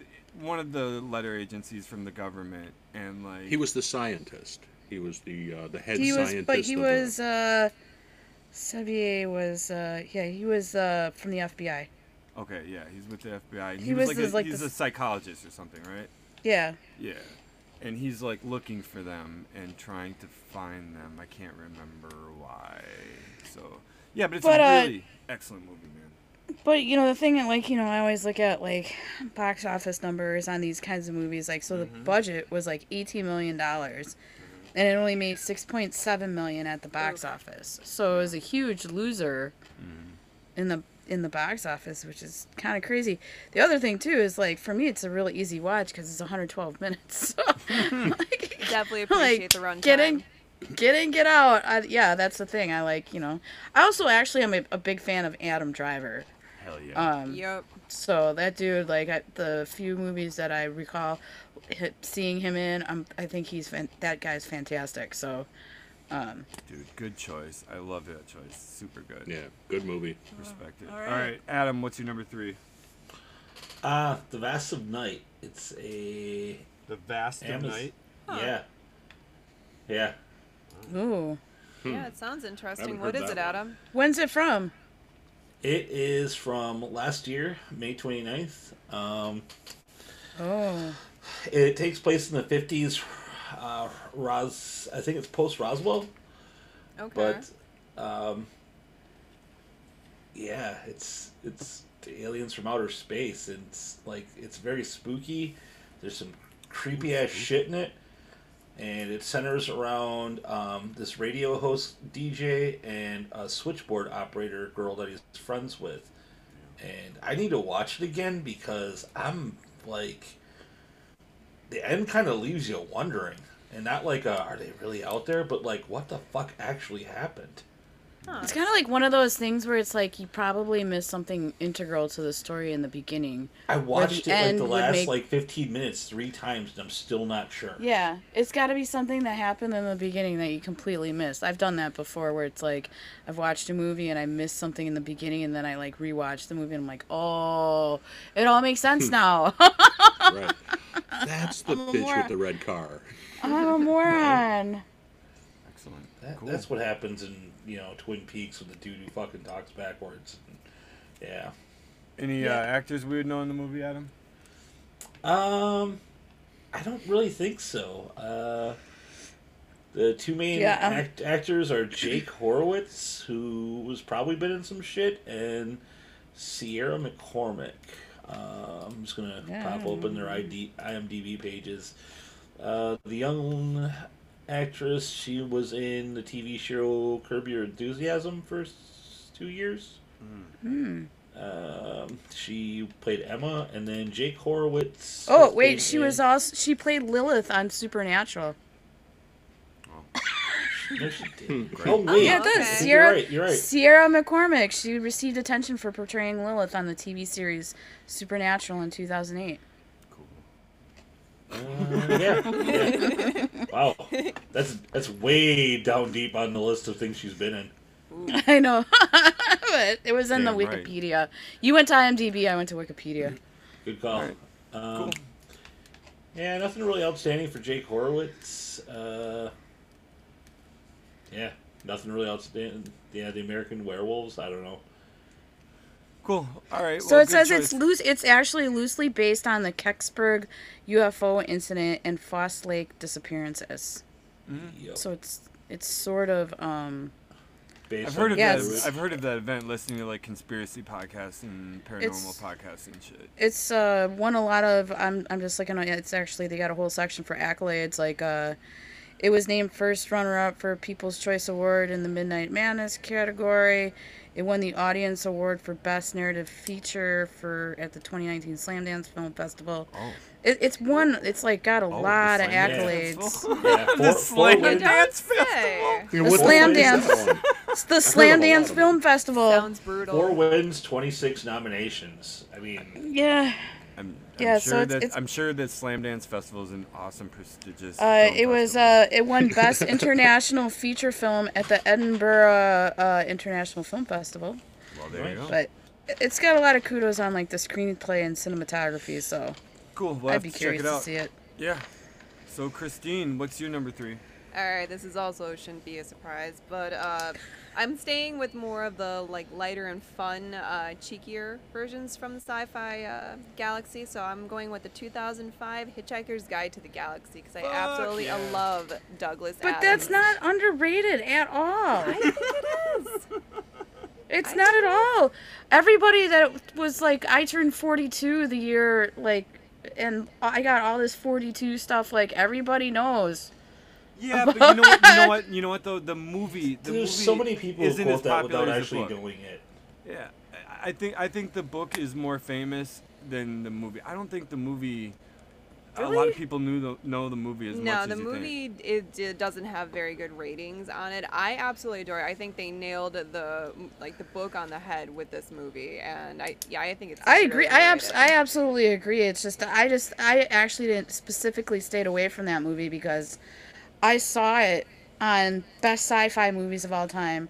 one of the letter agencies from the government, and like He was the scientist. He was the uh, the head he was scientist. but he of the- was uh Sevier was uh yeah, he was uh from the FBI. okay, yeah, he's with the FBI. He he, was, was like, a, like, he's this- a psychologist or something, right? Yeah. Yeah. And he's like looking for them and trying to find them. I can't remember why. So yeah, but it's But, a uh, really excellent movie, man. But you know the thing that like you know I always look at like box office numbers on these kinds of movies like so the budget was like 18 million dollars and it only made 6.7 million at the box office. So it was a huge loser mm-hmm. in the in the box office, which is kind of crazy. The other thing too is like for me it's a really easy watch cuz it's 112 [laughs] minutes. So like, [laughs] Definitely appreciate the runtime. Get in, get in, get out. I, yeah, that's the thing. I like, you know. I also actually am a, a big fan of Adam Driver. Hell yeah. Um, Yep. so that dude, like I, the few movies that I recall seeing him in, I'm, I think he's fan- that guy's fantastic. So, um, Dude, good choice. I love that choice. Super good. Yeah, good movie. Respect it. all All right. right, Adam, what's your number three? Uh, The Vast of Night. It's a The Vast Amaz- Huh. yeah, yeah. ooh, Yeah, it sounds interesting. Haven't What heard is it, one. Adam? When's it from? It is from last year, May 29th. Um, Oh. it takes place in the 50s. Uh, Ros, I think it's post Roswell, Okay. but um, yeah, it's it's the aliens from outer space. And it's like it's very spooky. There's some creepy ass shit in it, and it centers around um, this radio host DJ and a switchboard operator girl that he's friends with. And I need to watch it again because I'm like, the end kind of leaves you wondering, and not like, uh, are they really out there? But like, what the fuck actually happened? Huh. It's kind of like one of those things where it's like you probably missed something integral to the story in the beginning. I watched it like the last make- like 15 minutes three times, and I'm still not sure. Yeah, it's got to be something that happened in the beginning that you completely missed. I've done that before where it's like I've watched a movie and I missed something in the beginning and then I like rewatch the movie and I'm like, "Oh, it all makes sense hmm. now." [laughs] Right. That's the bitch more- with the red car. I'm a moron. Excellent. That, cool. That's what happens in you know Twin Peaks with the dude who fucking talks backwards. Yeah. Any Yeah. uh, actors we would know in the movie, Adam? Um, I don't really think so. Uh, the two main Yeah, um- act- actors are Jake Horowitz, who was probably been in some shit, and Sierra McCormick. Uh, I'm just gonna Yeah, pop open their. ID, IMDb pages. Uh, the young actress, she was in the TV show Curb Your Enthusiasm for two years. Hmm. Um, she played Emma, and then Jake Horowitz. Oh wait, she in- was also she played Lilith on Supernatural. [laughs] No, she did. Oh wait, yeah, it does. okay. Sierra, You're right. You're right. Sierra McCormick. She received attention for portraying Lilith on the TV series Supernatural in 2008. Uh, yeah, yeah. Wow, that's that's way down deep on the list of things she's been in. [laughs] I know, [laughs] but it was in Damn the right. Wikipedia. You went to IMDb. I went to Wikipedia. Good call. Alright, Um, Yeah, nothing really outstanding for Jake Horowitz. Uh, yeah, nothing really outstanding. Yeah, the American Werewolves. I don't know. Cool. All right. So well, it good says it's loose. It's actually loosely based on the Kecksburg UFO incident and Foss Lake disappearances. Yep. So it's it's sort of um Based I've heard of Yeah, that. I've heard of that event listening to like conspiracy podcasts and paranormal It's- podcasts and shit. it's uh won a lot of I'm I'm just looking at it's actually they got a whole section for accolades like uh it was named first runner up for People's Choice Award in the Midnight Madness category. It won the audience award for best narrative feature for at the 2019 Slam Dance Film Festival. Oh. It, it's won. It's like got a Oh, the lot of Slam accolades. [laughs] Yeah, [laughs] The four, four Slam. Dance Don't say. You The what Slam Dance. [laughs] It's the heard Slam of a lot Dance Film Festival. Sounds brutal. Four wins, twenty six nominations. I mean, Yeah. I'm, I'm Yeah, sure so it's- that it's- I'm sure that Slam Dance Festival is an awesome, prestigious. Uh, film it was festival. uh, it won Best [laughs] International Feature Film at the Edinburgh uh, International Film Festival. well, there you go. But it's got a lot of kudos on like the screenplay and cinematography, so cool. We'll I'd have be to check curious it to out. see it. Yeah. So Christine, what's your number three? All right, this is also shouldn't be a surprise, but uh, I'm staying with more of the like lighter and fun, uh, cheekier versions from the sci-fi uh, galaxy. So I'm going with the 2005 Hitchhiker's Guide to the Galaxy because I Fuck absolutely yeah. love Douglas. But Adams. that's not underrated at all. I think it is. [laughs] It's I not at all. Everybody that was like, I turned 42 the year like, and I got all this 42 stuff. Like everybody knows. Yeah, but you know what? You know [laughs] what? You know what? Though the movie, the there's movie so many people who isn't as quote that popular without as the actually book. doing it. Yeah, I I think I think the book is more famous than the movie. I don't think the movie. A lot of people knew the, know the movie as no, much the you movie it, it doesn't have very good ratings on it. I absolutely adore it. I think they nailed the like the book on the head with this movie, and I yeah I think it's. I agree. I abs- I absolutely agree. It's just I just I actually didn't specifically stayed away from that movie because I saw it on best sci-fi movies of all time,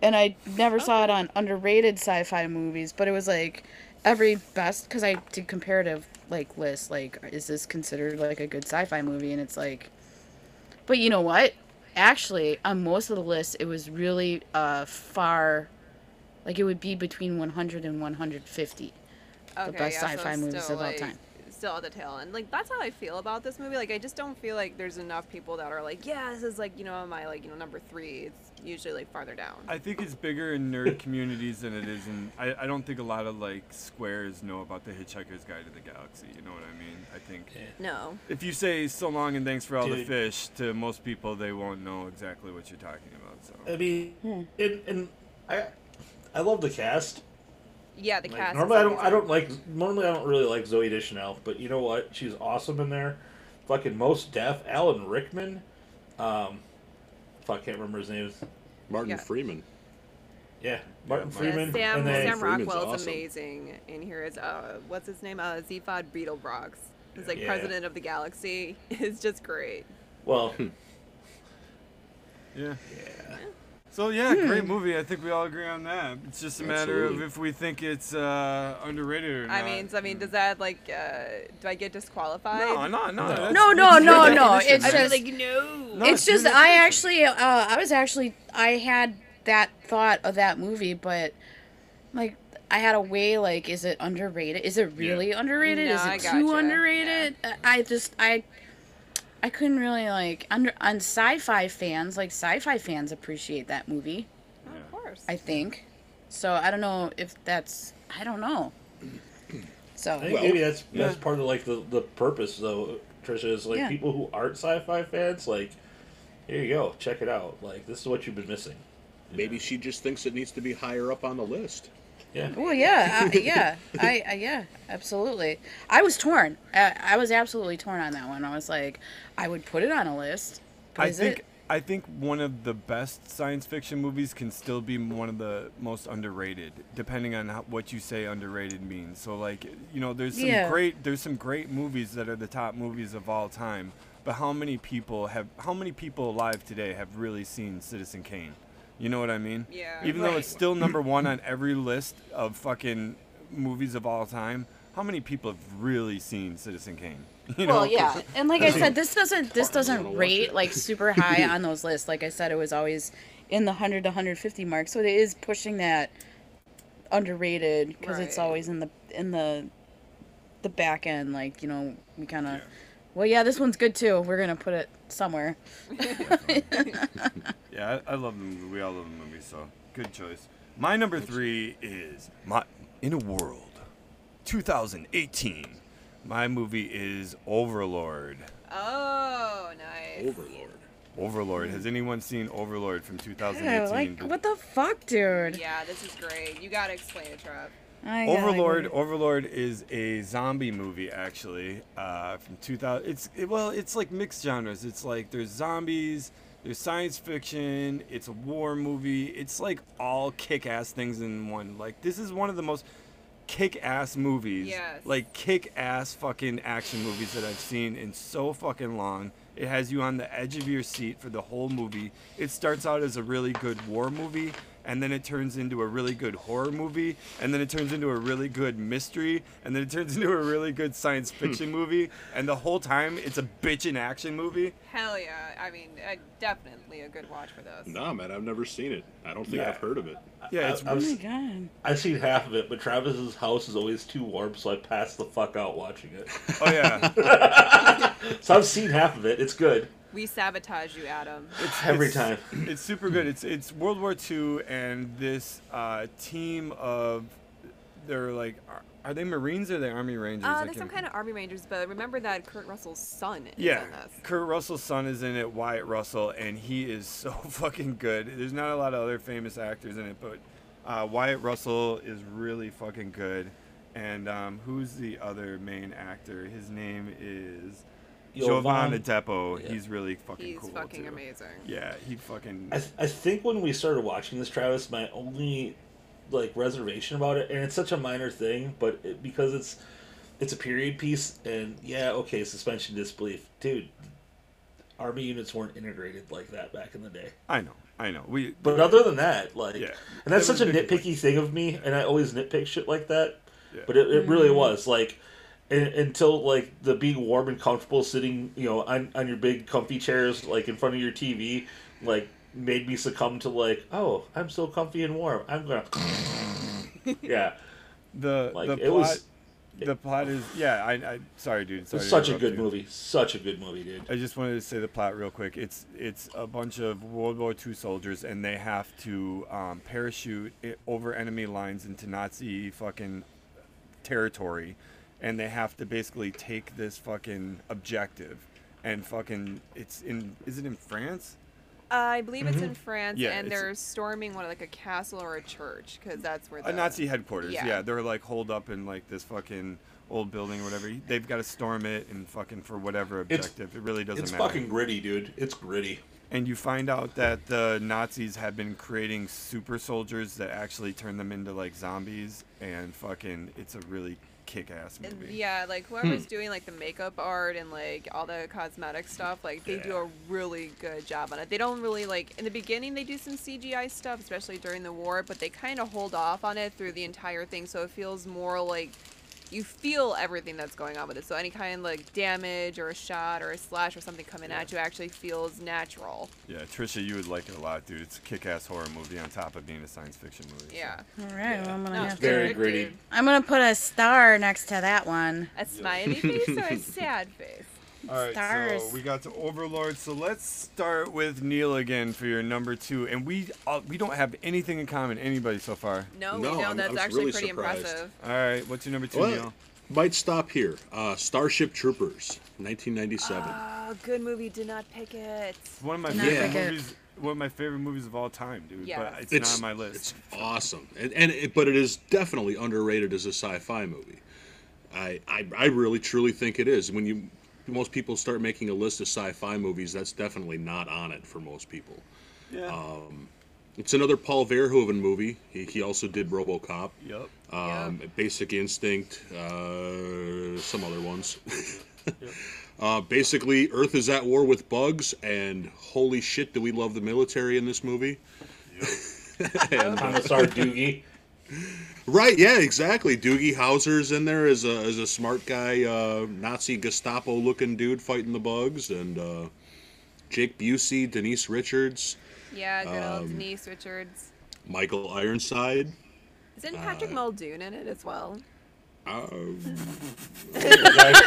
and I never saw it on underrated sci-fi movies. But it was like every best because I did comparative like list. Like, is this considered like a good sci-fi movie? And it's like, but you know what? actually on most of the lists it was really uh far like it would be between 100 and 150 Okay, best yeah, sci-fi movies still, of all time. Still at the tail end. Like that's how I feel about this movie. Like I just don't feel like there's enough people that are like, yeah, this is like you know my like you know number three. It's usually like farther down. I think it's bigger in nerd communities than it is in. I, I don't think a lot of like squares know about the Hitchhiker's Guide to the Galaxy. You know what I mean? I think no. if you say so long and thanks for all the fish to most people, they won't know exactly what you're talking about. So I mean, hmm. and, and I I love the cast. Yeah, the Like, cast. is normally I don't I don't like normally I don't really like Zooey Deschanel, but you know what? She's awesome in there. Fucking most deaf Alan Rickman. Um, fuck, I can't remember his name. Martin Yeah. Freeman. Yeah, Martin Yeah, Freeman. Yeah, Sam and then Sam Rockwell's awesome. amazing. And here is uh, what's his name? Uh, Zaphod Beeblebrox. He's like Yeah. president of the galaxy. [laughs] It's just great. well, [laughs] yeah. yeah. So yeah, great movie. I think we all agree on that. It's just a matter Absolutely. of if we think it's uh, underrated or not. I mean, so, I mean, does that like, uh, do I get disqualified? no, no, no. No, no, no, no, it's I'd just- like, no. No, it's your just I actually uh, I was actually I had that thought of that movie, but like I had a way like is it underrated? Is it really underrated? No, is it I too gotcha. underrated? I I just I I couldn't really like under on sci-fi fans like sci-fi fans appreciate that movie. Of course. I think. So I don't know if that's I don't know. [clears throat] So I think Well, maybe that's that's yeah. part of like the the purpose though. Trisha is like Yeah. people who aren't sci-fi fans. Like, here you go, check it out. Like this is what you've been missing. Maybe she just thinks it needs to be higher up on the list. Yeah. Well, yeah, I, yeah, I, I, yeah, absolutely. I was torn. I, I was absolutely torn on that one. I was like, I would put it on a list. But I is think it? I think one of the best science fiction movies can still be one of the most underrated, depending on how, what you say underrated means. So like, you know, there's some Yeah. great there's some great movies that are the top movies of all time. But how many people have how many people alive today have really seen Citizen Kane? You know what I mean? Yeah. Even though it's still number one on every list of fucking movies of all time, how many people have really seen Citizen Kane? [laughs] You know? well, yeah, and like I said, this doesn't this doesn't rate like super [laughs] high on those lists. Like I said, it was always in the hundred to hundred fifty mark, so it is pushing that underrated because it's always in the in the the back end. Like you know, we kind of. Well, yeah, this one's good too. We're gonna put it somewhere. [laughs] Yeah, I, I love the movie. We all love the movie, so good choice. My number three is my In a World, 2018. My movie is Overlord. Oh, nice. Overlord. Overlord. Has anyone seen Overlord from Yeah, 2018? like what the fuck, dude? Yeah, this is great. You gotta explain it, Trev. I Overlord. Overlord is a zombie movie, actually, uh, from 2000. It's it, well, it's like mixed genres. It's like there's zombies, there's science fiction, it's a war movie. It's like all kick-ass things in one. Like this is one of the most kick-ass movies, Yes. like kick-ass fucking action movies that I've seen in so fucking long. It has you on the edge of your seat for the whole movie. It starts out as a really good war movie, and then it turns into a really good horror movie, and then it turns into a really good mystery, and then it turns [laughs] into a really good science fiction movie, and the whole time it's a bitchin' action movie. Hell yeah. I mean, uh, definitely a good watch for this. Nah, man, I've never seen it. I don't think Yeah. I've heard of it. Yeah, it's I, Oh I've, my god. I've seen half of it, but Travis's house is always too warm, so I pass the fuck out watching it. oh yeah, [laughs] So I've seen half of it. It's good We sabotage you, Adam. it's every it's- time. It's super good. It's it's World War II, and this uh, team of they're like, are, are they Marines or are they Army Rangers? I Uh, there's some can't- kind of Army Rangers, but remember that Kurt Russell's son is Yeah, in this. Kurt Russell's son is in it, Wyatt Russell, and he is so [laughs] fucking good. There's not a lot of other famous actors in it, but uh, Wyatt Russell is really fucking good. And um, who's the other main actor? His name is Jovan Jovan- Adepo. Yeah. He's really fucking He's cool He's fucking too. amazing. Yeah, he fucking. I, th- I think when we started watching this, Travis, my only like reservation about it, and it's such a minor thing, but it, because it's it's a period piece, and yeah, okay, suspension disbelief, dude. Army units weren't integrated like that back in the day. I know, I know. We But other than that, like, Yeah. and that's That such a a big nitpicky thing of me, and I always nitpick shit like that. Yeah. But it, it really mm-hmm. was like, and, until like the being warm and comfortable sitting, you know, on on your big comfy chairs, like in front of your TV, like made me succumb to like, oh, I'm so comfy and warm. I'm gonna, [laughs] yeah. The Like, the it plot was- the plot is yeah. I, I sorry, dude. Sorry It's such a good you. movie. Such a good movie, dude. I just wanted to say the plot real quick. It's it's a bunch of World War II soldiers, and they have to um, parachute over enemy lines into Nazi fucking territory, and they have to basically take this fucking objective, and fucking it's in is it in France? I believe it's in mm-hmm. France, Yeah, and they're storming what, like a castle or a church, because that's where the A Nazi headquarters. Yeah. yeah. they're like holed up in like this fucking old building or whatever. They've got to storm it and fucking for whatever It's- objective. it really doesn't matter. It's matter. fucking gritty, dude. It's gritty. and you find out that the Nazis have been creating super soldiers that actually turn them into like zombies, and fucking, it's a really kick-ass movie. yeah, like whoever's hmm. doing like the makeup art and like all the cosmetic stuff, like they do a really good job on it. They don't really like in the beginning they do some CGI stuff, especially during the war, but they kind of hold off on it through the entire thing, so it feels more like you feel everything that's going on with it. So any kind of like damage or a shot or a slash or something coming at you actually feels natural. Yeah, Trisha, you would like it a lot, dude. It's a kick-ass horror movie on top of being a science fiction movie. so- Yeah. All right, well, I'm gonna No, have it's to. very gritty. I'm gonna put a star next to that one. A smiley face or a [laughs] sad face? All right, Stars. so we got to Overlord. So let's start with Neil again for your number two, and we uh, we don't have anything in common. Anybody so far? No, No, we know I'm- that's I'm actually really pretty surprised. impressive. All right, what's your number two, Well, Neil? might stop here. Uh, Starship Troopers, 1997. Oh, good movie. Did not pick it. One of my Did not favorite pick it. movies. One of my favorite movies of all time, dude. Yes. But it's, it's not on my list. It's awesome, and, and it, but it is definitely underrated as a sci-fi movie. I, I I really truly think it is. When you most people start making a list of sci-fi movies, that's definitely not on it for most people. Yeah. It's another Paul Verhoeven movie. He, he also did RoboCop, yep. um, Basic Instinct, uh, some other ones. [laughs] uh, basically, Earth is at war with bugs, and holy shit, do we love the military in this movie? Yep. [laughs] and, Commissar Doogie. Right, yeah, exactly. Doogie Howser's in there as a as a smart guy, uh, Nazi Gestapo looking dude fighting the bugs, and uh, Jake Busey, Denise Richards, Yeah, good old Um, Denise Richards. Michael Ironside. Isn't Patrick uh, Muldoon in it as well? Uh, [laughs] yes,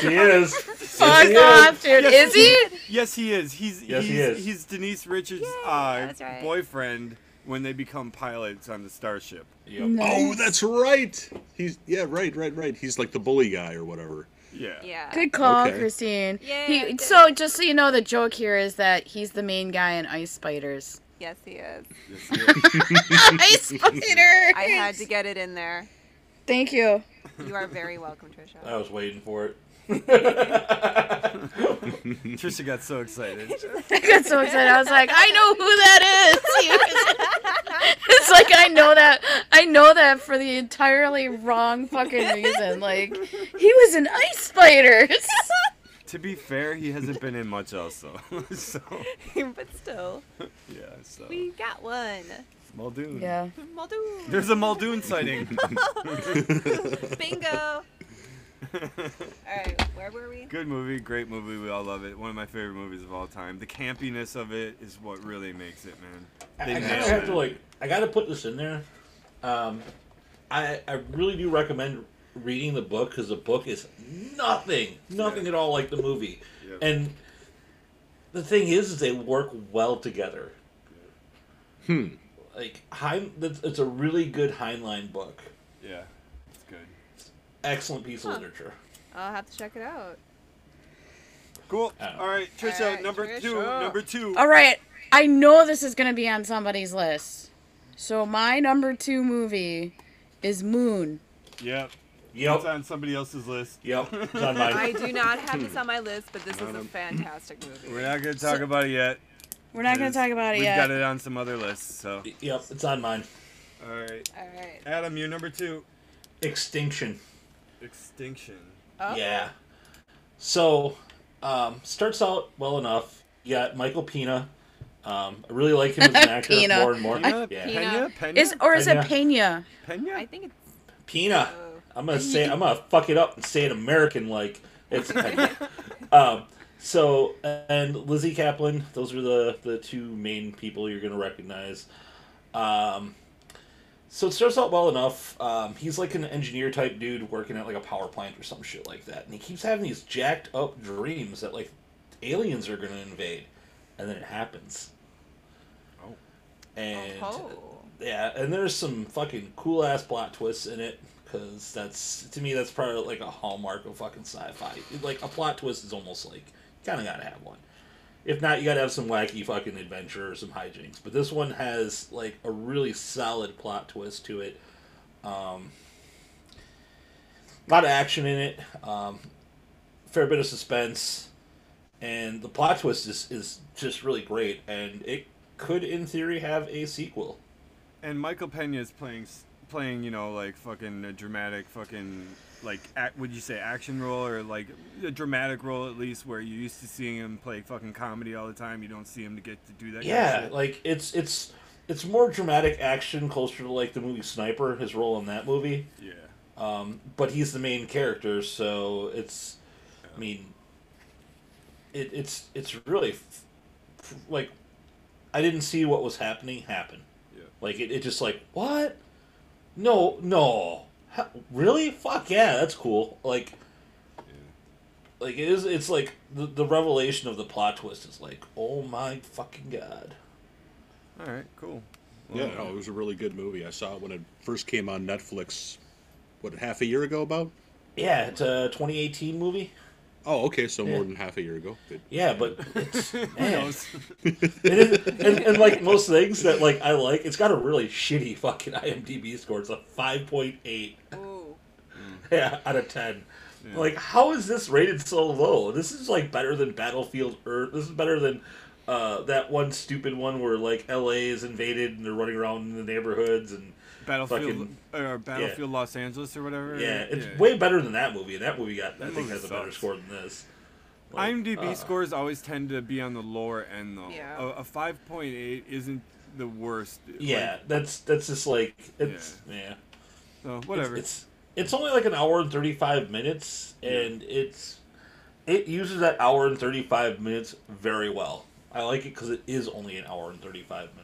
he is. Fuck he off, dude. Is he? Yes, he is. He's Yes, he's, he is. he's Denise Richards' Yeah, uh, right. boyfriend when they become pilots on the starship. Yep. oh, that's right. He's yeah, right, right, right. He's like the bully guy or whatever. Yeah. Yeah. Good call, Okay. Christine. Yeah, He, good. so, just so you know, the joke here is that he's the main guy in Ice Spiders. Yes, he is. Yes, he is. [laughs] [laughs] Ice Spiders. I had to get it in there. Thank you. You are very welcome, Trisha. I was waiting for it. [laughs] Trisha got so excited. I got so excited. I was like, I know who that is. [laughs] it's like I know that. I know that for the entirely wrong fucking reason. Like he was in Ice Spiders. [laughs] to be fair, he hasn't been in much else, though. so but still, yeah. So we got one. Muldoon. yeah. Muldoon. There's a Muldoon sighting. Bingo. [laughs] All right, where were we? Good movie, great movie. We all love it. One of my favorite movies of all time. The campiness of it is what really makes it, man. I, They I kind nailed of have it. to like. I got to put this in there. Um, I I really do recommend reading the book because the book is nothing, nothing Yeah. at all like the movie. Yep. And the thing is, is they work well together. Hmm. Like Hein, it's it's a really good Heinlein book. Yeah, it's good. Excellent piece of literature. I'll have to check it out. Cool. I. All right, Trisha, All right, number two. Number two. All right. I know this is gonna be on somebody's list. So my number two movie is Moon. Yep. Yep. It's on somebody else's list. Yep. [laughs] It's on I do not have this on my list, but this [laughs] is a fantastic movie. We're not gonna talk about it yet. We're not gonna talk about it yet. We've got it on some other lists. So, Yep. It's on mine. all right, All right. Adam, you're number two. Extinction. Extinction. Oh, Yeah. So, um, starts out well enough. You got Michael Pena. Um, I really like him as an [laughs] actor Pena. more and more. Pena, Yeah. Pena, Pena, Is or is it Pena. Pena? Pena? I think it's. Pena. Oh. I'm gonna say I'm gonna fuck it up and say it American like it's. [laughs] um, so and Lizzy Caplan, those are the the two main people you're gonna recognize. Um, so it starts out well enough. Um, he's like an engineer type dude working at like a power plant or some shit like that, and he keeps having these jacked up dreams that like aliens are gonna invade, and then it happens. Oh. And Oh. yeah, and there's some fucking cool ass plot twists in it because that's to me that's probably like a hallmark of fucking sci-fi. Like a plot twist is almost like you kind of gotta have one. If not, you gotta have some wacky fucking adventure or some hijinks. But this one has like a really solid plot twist to it. Um, a lot of action in it. Um, fair bit of suspense, and the plot twist is is just really great. And it could, in theory, have a sequel. And Michael Pena is playing, playing, you know, like fucking a dramatic fucking, like, act, would you say action role or like a dramatic role at least, where you used to seeing him play fucking comedy all the time. You don't see him to get to do that. kind of Yeah, like it's it's it's more dramatic action, closer to like the movie Sniper, his role in that movie. yeah. Um, but he's the main character, so it's, I mean, it, it's it's really f- f- like, I didn't see what was happening happen. Yeah. Like it, it just like what? No, no, Ha- really? Fuck yeah, that's cool. Like, like it is. It's like the the revelation of the plot twist is like, oh my fucking god. All right, cool. Yeah, no, it was a really good movie. I saw it when it first came on Netflix. What half a year ago? About? Yeah, it's a 2018 movie. Oh, okay, so Yeah. more than half a year ago. Good. Yeah, but [laughs] it's man, knows? it is, and, and like most things that like I like, it's got a really shitty fucking IMDb score. It's a 5.8 Ooh. yeah, out of 10. Yeah. Like, how is this rated so low? This is like better than Battlefield Earth. This is better than uh, that one stupid one where like LA is invaded and they're running around in the neighborhoods and Battlefield Fucking- or Battlefield Los Angeles or whatever. yeah, it's way better than that movie. That movie got I think movie has a better score than this. Like, IMDb uh, scores always tend to be on the lower end though. Yeah. A, a 5.8 isn't the worst. Yeah, Like, that's that's just like it's yeah. so whatever. It's, it's it's only like an hour and thirty five minutes, and it's it uses that hour and thirty five minutes very well. I like it because it is only an hour and thirty five minutes.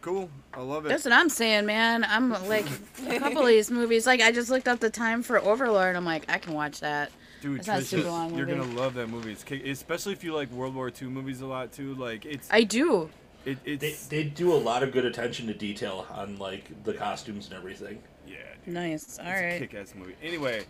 Cool. I love it. That's what I'm saying, man. I'm like a couple of these movies. Like I just looked up the time for Overlord. I'm like, I can watch that. Dude, It's not a Trish, super long you're movie. gonna love that movie. It's kick- especially if you like World War II movies a lot too. Like it's I do. it, They it's they do a lot of good attention to detail on like the costumes and everything. yeah. Dude, Nice. All it's right. kick-ass movie. Anyway,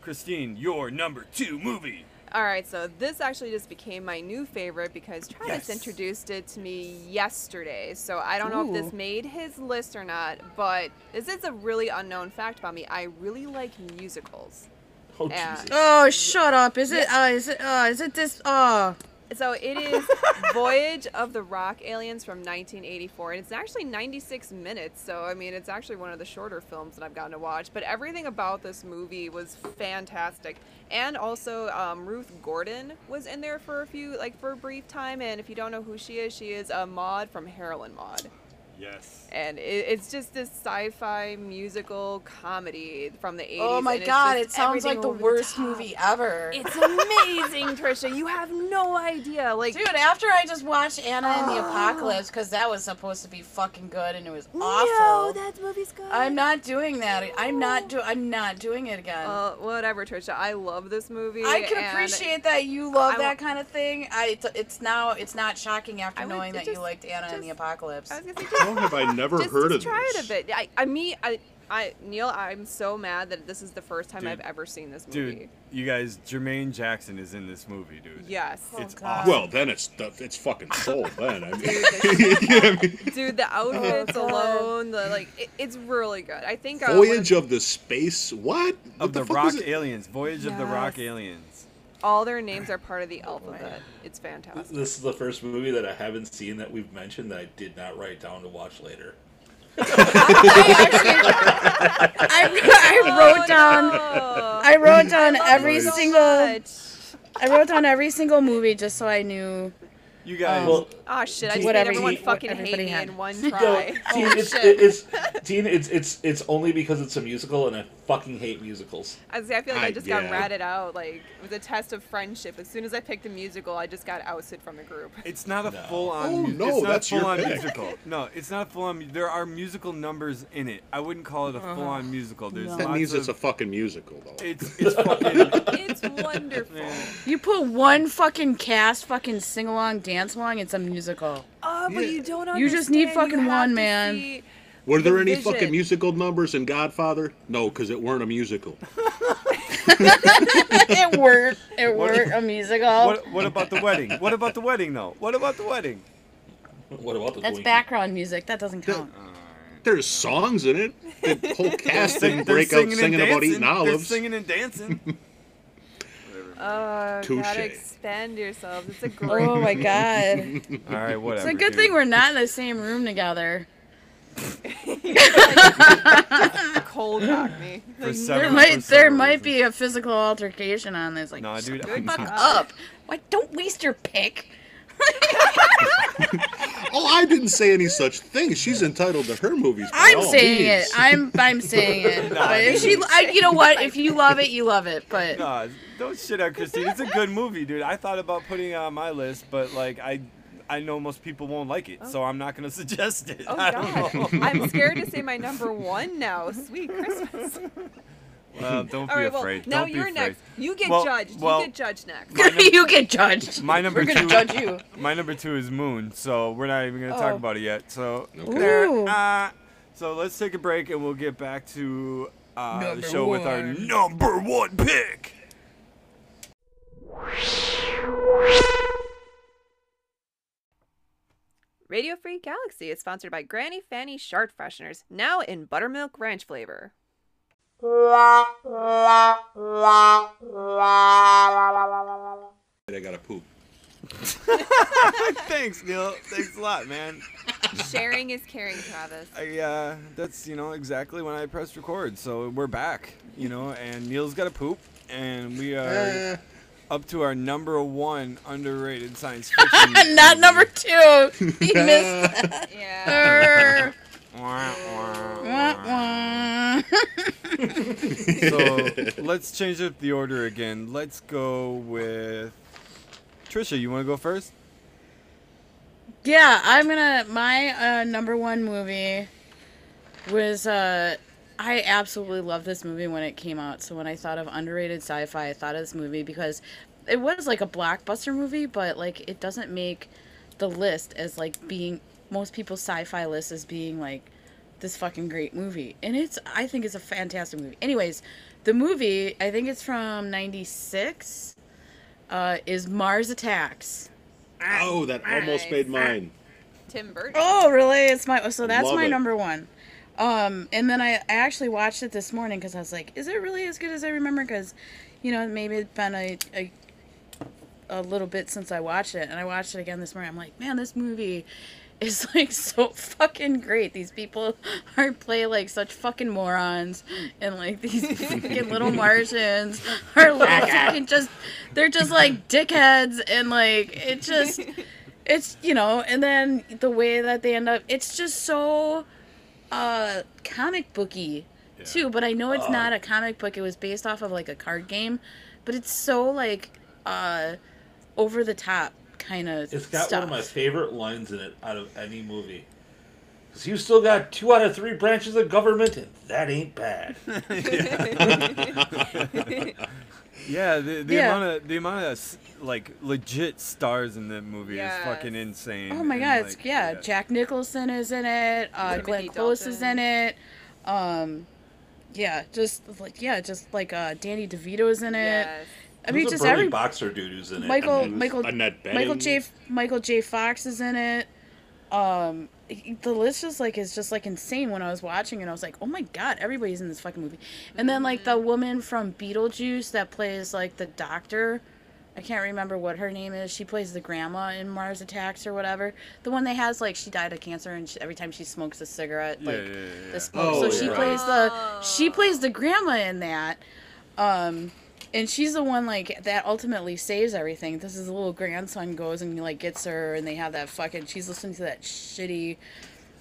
Christine, your number two movie. All right, so this actually just became my new favorite because Travis Yes. introduced it to me yesterday. So I don't know if this made his list or not, but this is a really unknown fact about me. I really like musicals. Oh Yeah. Jesus! Oh, shut up. Is it? Uh, is it? Uh, is it this? Uh, So it is [laughs] Voyage of the Rock Aliens from 1984, and it's actually 96 minutes. So I mean, it's actually one of the shorter films that I've gotten to watch. But everything about this movie was fantastic, and also um, Ruth Gordon was in there for a few, like for a brief time. And if you don't know who she is, she is a Maude from Harold and Maude. Yes. And it, it's just this sci-fi musical comedy from the 80s. oh my god! It sounds like the worst top. movie ever. It's amazing, [laughs] Trisha. You have no idea. Like Dude, after I just watched Anna and the Oh. Apocalypse, because that was supposed to be fucking good and it was awful. No, awful. that movie's good. I'm not doing that. I'm not do. I'm not doing it again. Well, whatever, Trisha. I love this movie. I can appreciate that you love I that kind of thing. I it's, it's now it's not shocking after I would knowing that just- you liked Anna and the Apocalypse. I was gonna say, How have I never just, heard just of try this? it a bit. I, I, me, I, I, Neil, I'm so mad that this is the first time Dude. I've ever seen this movie. Dude, you guys, Jermaine Jackson is in this movie, dude. Yes. It's God. awesome. Well, then it's it's fucking sold. Then I mean, Dude, Yeah, I mean, Dude, the [laughs] outfits God. alone, the like, it, it's really good. I think uh, one of- Voyage of the Space. What? of What the, fuck Rock? Aliens, Voyage of the Rock Aliens. All their names are part of the alphabet. It's fantastic. This is the first movie that I haven't seen that we've mentioned that I did not write down to watch later. I, oh, I wrote down. Oh, I wrote down love every so single. much. I wrote down every single movie just so I knew. You guys, um, Well, Oh shit! I just made everyone he- fucking what hate me had. in one [laughs] try. Teen, Oh, it's, shit. it's Teen. It's it's it's only because it's a musical, and I fucking hate musicals. I, was- I feel like I, I- just yeah. got ratted out. Like it was a test of friendship. As soon as I picked a musical, I just got ousted from the group. [laughs] It's not a No. full on. Oh, no, it's not that's a your full on pick. musical. No, it's not full on. There are musical numbers in it. I wouldn't call it a full on musical. There's No. That means of, it's a fucking musical, though. It's it's fucking. [laughs] It's wonderful. You put one fucking cast, fucking sing along, dance along, it's a musical. Oh, but you don't understand. You just need fucking one, man. see- Were there any vision. fucking musical numbers in Godfather? No, because it weren't a musical. [laughs] it weren't. It weren't a musical. What what about the wedding? What about the wedding though? What about the wedding? What about the That's Twinkie? background music. That doesn't count. There's songs in it. The whole [laughs] cast They're didn't break out singing and singing about dancing. eating They're olives. singing and dancing. [laughs] Oh, Touche. gotta expand yourselves. It's a great. Oh my god. All right, whatever. It's a good dude. thing we're not in the same room together. [laughs] cold cock me. For There might there several might be a physical altercation on this. Like, Nah, dude. Good fuck God. up. Why don't waste your pick? [laughs] Oh, I didn't say any such thing. She's entitled to her movies. by I'm all saying means. it. I'm I'm saying it. [laughs] Nah, but if she, I, you know what? If you love it, you love it. But Nah, don't shit on Christine. It's a good movie, dude. I thought about putting it on my list, but like I, I know most people won't like it, so I'm not gonna [laughs] suggest it. Oh I don't God, know. [laughs] I'm scared to [laughs] say my number one now. Sweet Christmas. Well, don't be All right, well, afraid. now don't be you're afraid. next. You get Well- judged. well- you get judged next. you get judged. My number We're gonna two. judge you. My number two is Moon, so we're not even gonna talk Oh. about it yet. So Okay. there. Uh, so let's take a break and we'll get back to uh, the Number show with our number one pick. Radio Free Galaxy is sponsored by Granny Fanny Shart Fresheners, now in buttermilk ranch flavor. I gotta poop. [laughs] Thanks, Neil. Thanks a lot, man. Sharing is caring, Travis. I, uh, that's you know exactly when I pressed record. So we're back, you know, and Neil's got a poop, and we are up to our number one underrated science [laughs] fiction. Not movie. number two. He [laughs] missed that. Yeah. So [laughs] let's change up the order again. Let's go with Trisha. You want to go first? Yeah, I'm gonna. My uh, number one movie was. Uh, I absolutely loved this movie when it came out. So when I thought of underrated sci-fi, I thought of this movie because it was like a blockbuster movie, but like it doesn't make the list as like being most people's sci-fi list as being like this fucking great movie. And it's I think it's a fantastic movie. Anyways, the movie I think it's from '96. Uh, is Mars Attacks. oh, that almost made mine. Tim Burton. Oh, really? It's my so that's Love my it. number one. Um, and then I, I actually watched it this morning because I was like, is it really as good as I remember? Because, you know, maybe it's been a, a a little bit since I watched it, and I watched it again this morning. I'm like, man, this movie [laughs] is like so fucking great. These people [laughs] are play like such fucking morons, and like these [laughs] fucking little Martians are like fucking just they're just like dickheads, and like it just it's you know, and then the way that they end up, it's just so uh comic booky too. But I know it's not a comic book. It was based off of like a card game, but it's so like uh over the top kind of It's got stuff. one of my favorite lines in it out of any movie. Because you still got two out of three branches of government, and that ain't bad. [laughs] [laughs] [laughs] Yeah, the, the Yeah. amount of the amount of like legit stars in that movie Yes. is fucking insane. Oh my and, god, it's, like, yeah, Jack Nicholson is in it. Uh, Timothy Glenn Close is in it. Um, yeah, just like yeah, just like uh, Danny DeVito is in it. Yes. I mean, just the every boxer dude who's in it? Michael Who's Michael Michael J Michael J Fox is in it. Um, the list just like is just like insane. When I was watching it, I was like, oh my god, everybody's in this fucking movie. And then like the woman from Beetlejuice that plays like the doctor. I can't remember what her name is. She plays the grandma in Mars Attacks or whatever. The one that has like she died of cancer and she, every time she smokes a cigarette, like yeah, yeah, yeah. the smoke. Oh, so she yeah. plays the she plays the grandma in that. Um, and she's the one like that ultimately saves everything. This is the little grandson goes and like gets her, and they have that fucking. She's listening to that shitty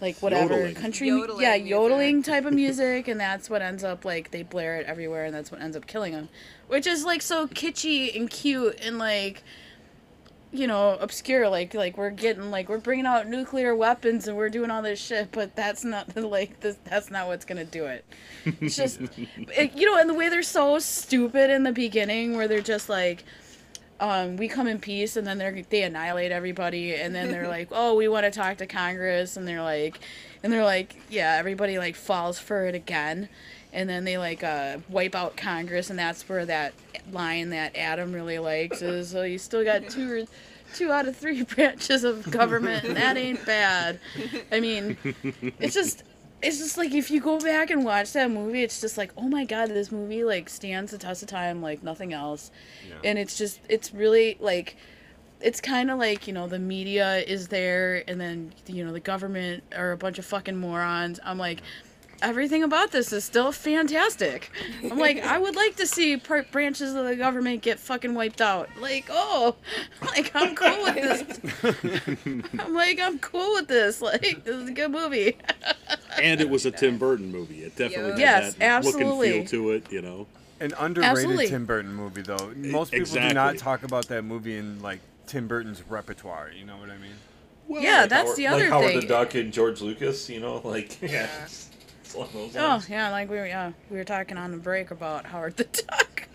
like whatever Yodeling. country Yodeling yeah music. yodeling type of [laughs] music and that's what ends up like they blare it everywhere and that's what ends up killing them which is like so kitschy and cute and like you know obscure like like we're getting like we're bringing out nuclear weapons and we're doing all this shit but that's not the like this that's not what's gonna do it. It's [laughs] just it, you know and the way they're so stupid in the beginning where they're just like um, we come in peace and then they they annihilate everybody and then they're like [laughs] oh we want to talk to congress and they're like and they're like yeah everybody like falls for it again and then they like uh, wipe out congress and that's where that line that Addam really likes is so you still got two or two out of three [laughs] branches of government and that ain't bad. I mean it's just it's just like if you go back and watch that movie it's just like oh my god this movie like stands the test of time like nothing else. And it's just it's really like it's kind of like you know the media is there and then you know the government are a bunch of fucking morons. I'm like everything about this is still fantastic i'm like i would like to see part branches of the government get fucking wiped out like oh [laughs] like i'm cool with this [laughs] i'm like i'm cool with this [laughs] like this is a good movie and it was a Tim Burton movie. It definitely had Yes, that look and absolutely. feel to it. You know. An underrated Absolutely. Tim Burton movie, though. Most people do not talk about that movie in like Tim Burton's repertoire. You know what I mean? Well, yeah that's Howard- the other like Howard thing the Duck and George Lucas, you know, like yeah. Yeah. it's- it's along those Oh lines. yeah, like we were yeah we were talking on the break about Howard the Duck.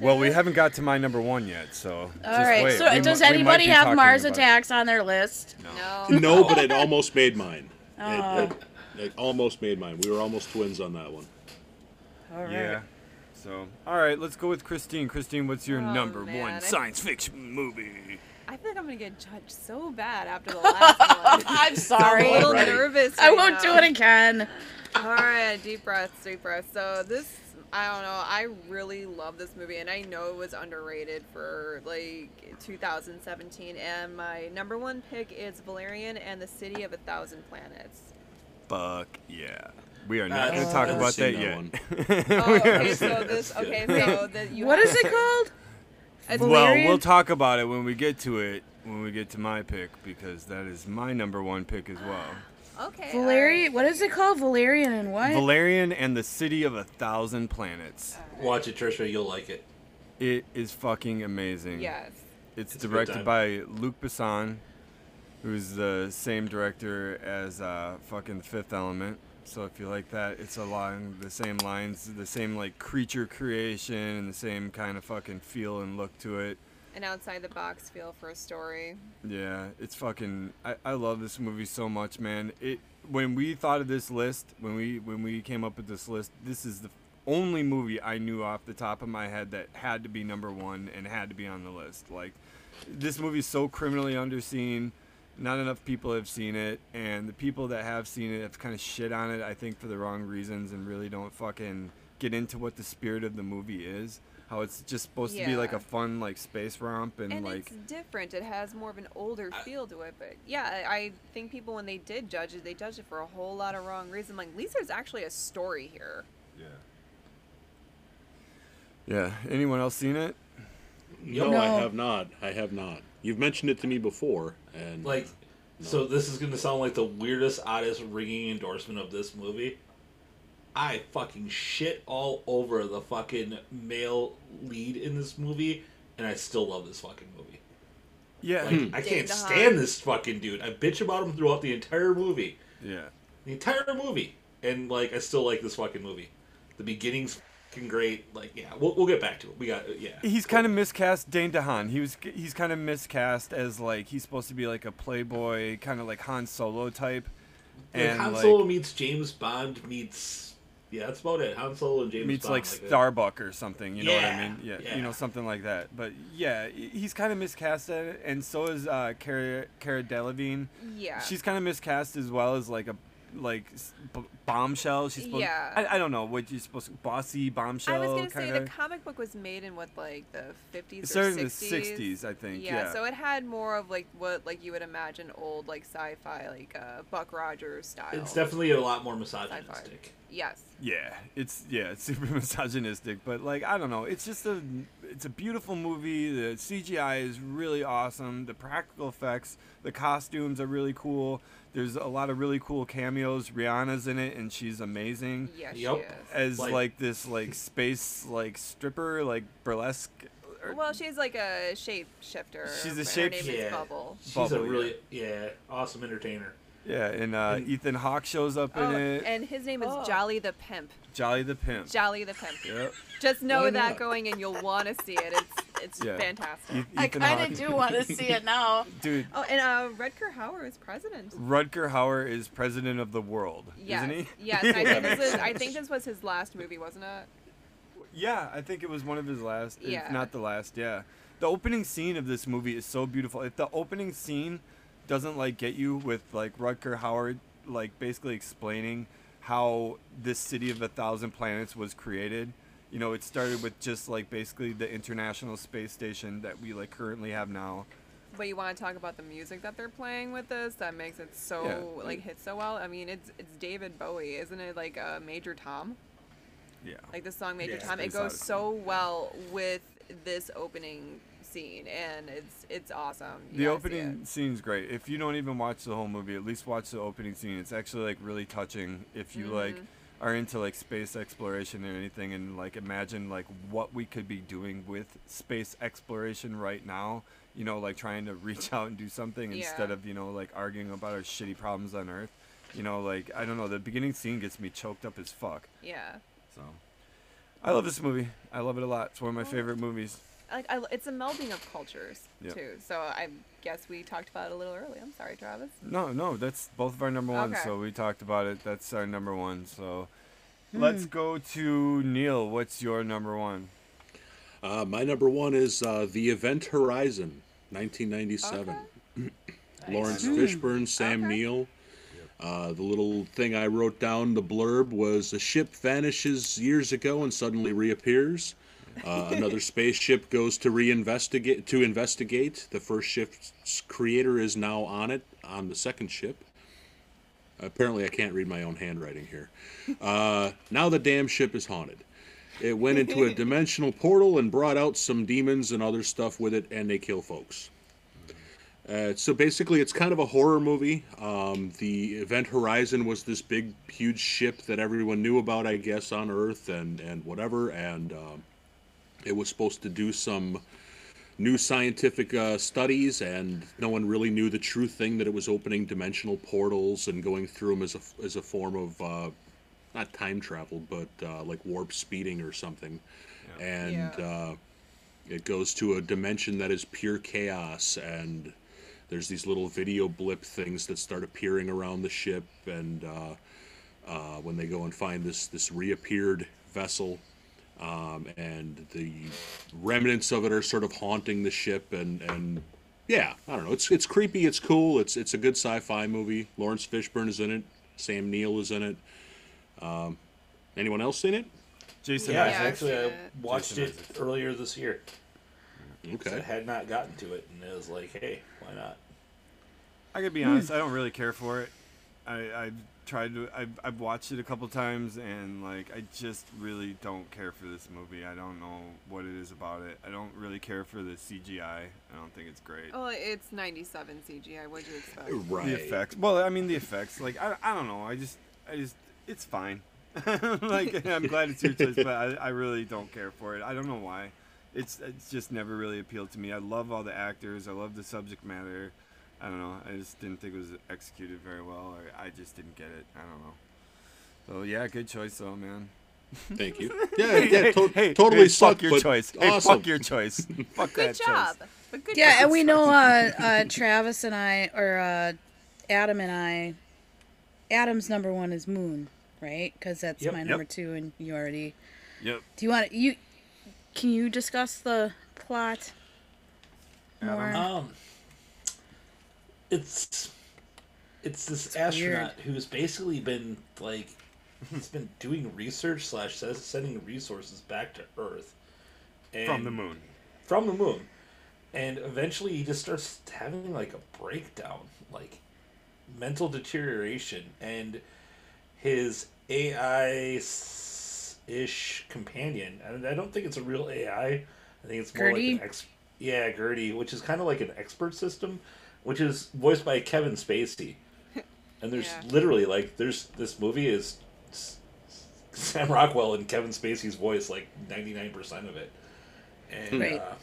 Well, we haven't got to my number one yet, so. All right, wait. so We does mi- we might anybody have Mars about it. Attacks on their list? No. No, but it almost made mine. Oh. It- Oh. It, it almost made mine. We were almost twins on that one. All right. Yeah. So, all right, let's go with Christine. Christine, what's your Oh, number man, one science fiction movie? I feel like I'm gonna get judged so bad after the last [laughs] one. I'm sorry. I'm a little Alright. nervous. I right won't now. do it again. All right, deep breaths, deep breaths. So this, I don't know. I really love this movie, and I know it was underrated for like 2017. And my number one pick is Valerian and the City of a Thousand Planets. Fuck yeah. We are not going to I've talk about that seen yet. [laughs] Oh, okay. So this, okay. So that you. What have- is it called? It's well, Valerian? we'll talk about it when we get to it, when we get to my pick, because that is my number one pick as well. [gasps] Okay. Valerian. What is it called? Valerian and what? Valerian and the City of a Thousand Planets. Watch it, Trisha. You'll like it. It is fucking amazing. Yes. It's, It's directed by Luc Besson, who's the same director as uh, fucking Fifth Element. So if you like that, it's along the same lines, the same like creature creation and the same kind of fucking feel and look to it. An outside the box feel for a story. Yeah, it's fucking. I, I love this movie so much, man. It when we thought of this list, when we when we came up with this list, this is the only movie I knew off the top of my head that had to be number one and had to be on the list. Like, this movie's so criminally underseen. Not enough people have seen it, and the people that have seen it have kind of shit on it. I think for the wrong reasons, and really don't fucking get into what the spirit of the movie is. How it's just supposed to be like a fun like space romp and, and like it's different. It has more of an older feel to it. But yeah, I I think people when they did judge it, they judged it for a whole lot of wrong reasons. Like, Lisa's actually a story here. Yeah. Yeah. Anyone else seen it? No, No. I have not. I have not. You've mentioned it to me before, and Like, so this is gonna sound like the weirdest, oddest ringing endorsement of this movie. I fucking shit all over the fucking male lead in this movie, and I still love this fucking movie. Yeah. Like, hmm. I can't stand this fucking dude. I bitch about him throughout the entire movie, yeah. the entire movie, and like I still like this fucking movie. The beginning's fucking great. Like, yeah, we'll, we'll get back to it. We got, yeah. He's kind of miscast Dane DeHaan. He was he's kind of miscast as like he's supposed to be like a playboy, kind of like Han Solo type. Like, And Han like Solo meets James Bond meets. Yeah, that's about it. Han Solo and James Bond. meets Bond. like that. Starbuck or something, you know what I mean? Yeah, yeah. you know something like that. But yeah, he's kind of miscast at it, and so is uh, Cara Cara Delevingne. Yeah. She's kind of miscast as well as like a like s- b- bombshell. She's supposed. Yeah. I, I don't know what you're supposed to bossy bombshell. I was gonna say kinda. the comic book was made in what like the 50s It or started in the 60s. 60s, I think. Yeah, Yeah. so it had more of like what like you would imagine old like sci-fi like uh, Buck Rogers style. It's definitely a lot more misogynistic. yes. Yeah, it's yeah, it's [laughs] super misogynistic, but like I don't know, it's just a it's a beautiful movie. The CGI is really awesome. The practical effects, the costumes are really cool. There's a lot of really cool cameos. Rihanna's in it, and she's amazing Yes, Yup. she is. as Like- like, this like space like stripper like burlesque. or- Well, she's like a shapeshifter. She's a Her shape- name is Bubble. She's Bubble, a really yeah awesome entertainer. yeah, and uh, And- Ethan Hawke shows up in Oh, it. and his name is Oh. Jolly the Pimp. Jolly the Pimp. Jolly the Pimp. Yep. Just know that going in, you'll want to see it. It's it's Yeah. fantastic. E- I Ethan kind of do want to see it now. [laughs] Dude, Oh, and uh, Rutger Hauer is president. Rutger Hauer is president of the world, Yes. isn't he? Yes. [laughs] I think this is. I [laughs] think this was his last movie, wasn't it? Yeah, I think it was one of his last, Yeah. if not the last. Yeah, the opening scene of this movie is so beautiful. If the opening scene doesn't like get you with like Rutger Hauer, like basically explaining how this city of a thousand planets was created. You know, it started with just like basically the International Space Station that we like currently have now. But you want to talk about the music that they're playing with this that makes it so Yeah. like hit so well. I mean, it's it's David Bowie, isn't it? Like uh, Major Tom. Yeah. Like the song Major Yeah. Tom, it goes so well with this opening scene, and it's it's awesome. You The gotta see opening scene's great. If you don't even watch the whole movie, at least watch the opening scene. It's actually like really touching. If you like Mhm. Are into like space exploration or anything, and like imagine like what we could be doing with space exploration right now. You know, like trying to [laughs] reach out and do something instead of you know like arguing about our shitty problems on Earth. You know, like I don't know. The beginning scene gets me choked up as fuck. Yeah. So, I love this movie. I love it a lot. It's one of my oh. favorite movies. Like I, it's a melding of cultures Yep. too. So I guess we talked about it a little early. I'm sorry, Travis. No, no, that's both of our number ones. Okay. So we talked about it. That's our number one. So let's go to Neil. What's your number one? Uh, my number one is uh, The Event Horizon, 1997. [clears throat] Laurence Fishburne, Sam Okay. Neill. Uh, the little thing I wrote down, the blurb, was a ship vanishes years ago and suddenly reappears. Uh, another spaceship goes to reinvestigate to investigate. The first ship's creator is now on it on the second ship. Apparently, I can't read my own handwriting here. Uh, now the damn ship is haunted. It went into a dimensional portal and brought out some demons and other stuff with it, and they kill folks. Uh, so basically, it's kind of a horror movie. Um, the Event Horizon was this big, huge ship that everyone knew about, I guess, on Earth and and whatever, and um, it was supposed to do some new scientific uh, studies, and no one really knew the true thing that it was opening dimensional portals and going through them as a as a form of uh, not time travel, but uh, like warp speeding or something. And Yeah. uh, it goes to a dimension that is pure chaos, and there's these little video blip things that start appearing around the ship, and uh, uh, when they go and find this this reappeared vessel, um, and the remnants of it are sort of haunting the ship, and and yeah, I don't know. It's it's creepy. It's cool. It's it's a good sci-fi movie. Laurence Fishburne is in it. Sam Neill is in it. Um, anyone else seen it? Jason Yeah, Yeah, I've actually, I watched Jason it Isaacs. earlier this year. I Okay. had not gotten to it, and it was like, hey, why not? I gotta be honest. I don't really care for it. I I tried to. I've I've watched it a couple times, and like I just really don't care for this movie. I don't know what it is about it. I don't really care for the CGI. I don't think it's great. Oh, it's 97 CGI. What'd you expect? Right. The effects. Well, I mean the effects. Like I, I don't know. I just I just it's fine. [laughs] like [laughs] I'm glad it's your choice, but I, I really don't care for it. I don't know why. It's it's just never really appealed to me. I love all the actors. I love the subject matter. I don't know. I just didn't think it was executed very well, or I just didn't get it. I don't know. So yeah, good choice though, man. Thank you. [laughs] Yeah, yeah, to- hey, totally hey, sucked, fuck your choice. Hey, awesome. fuck your choice. [laughs] fuck Good that job. choice. But good Yeah, job. and we know uh, [laughs] uh, Travis and I, or uh, Addam and I, Addam's number one is Moon, right? Because that's Yep. my Yep. number two, and you already. Yep. Do you want you? Can you discuss the plot Addam? more? Um, it's it's this It's astronaut who's basically been like he's been doing research slash sending resources back to Earth and, From the moon. From the moon, and eventually he just starts having like a breakdown, like mental deterioration, and his AI ish companion, and I don't think it's a real AI. I think it's more GERTY? like an ex. Yeah, GERTY, which is kind of like an expert system, which is voiced by Kevin Spacey. And there's Yeah. literally like there's this movie is Sam Rockwell and Kevin Spacey's voice like ninety nine percent of it, and Right. uh,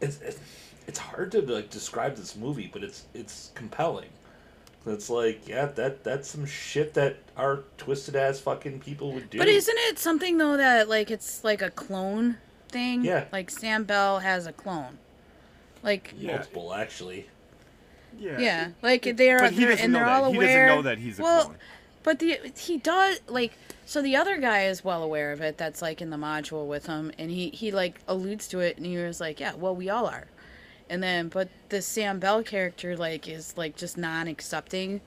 it's, it's it's hard to like describe this movie, but it's it's compelling. It's like yeah, that that's some shit that our twisted ass fucking people would do. But isn't it something though that like it's like a clone thing? Yeah. Like Sam Bell has a clone. Like Yeah. multiple actually? Yeah. yeah, like they're, But he they're doesn't and know they're that. all He doesn't know that he's a well, clone. But the he does like so the other guy is well aware of it. That's like in the module with him, and he he like alludes to it, and he was like, "Yeah, well, we all are." And then, but the Sam Bell character like is like just non-accepting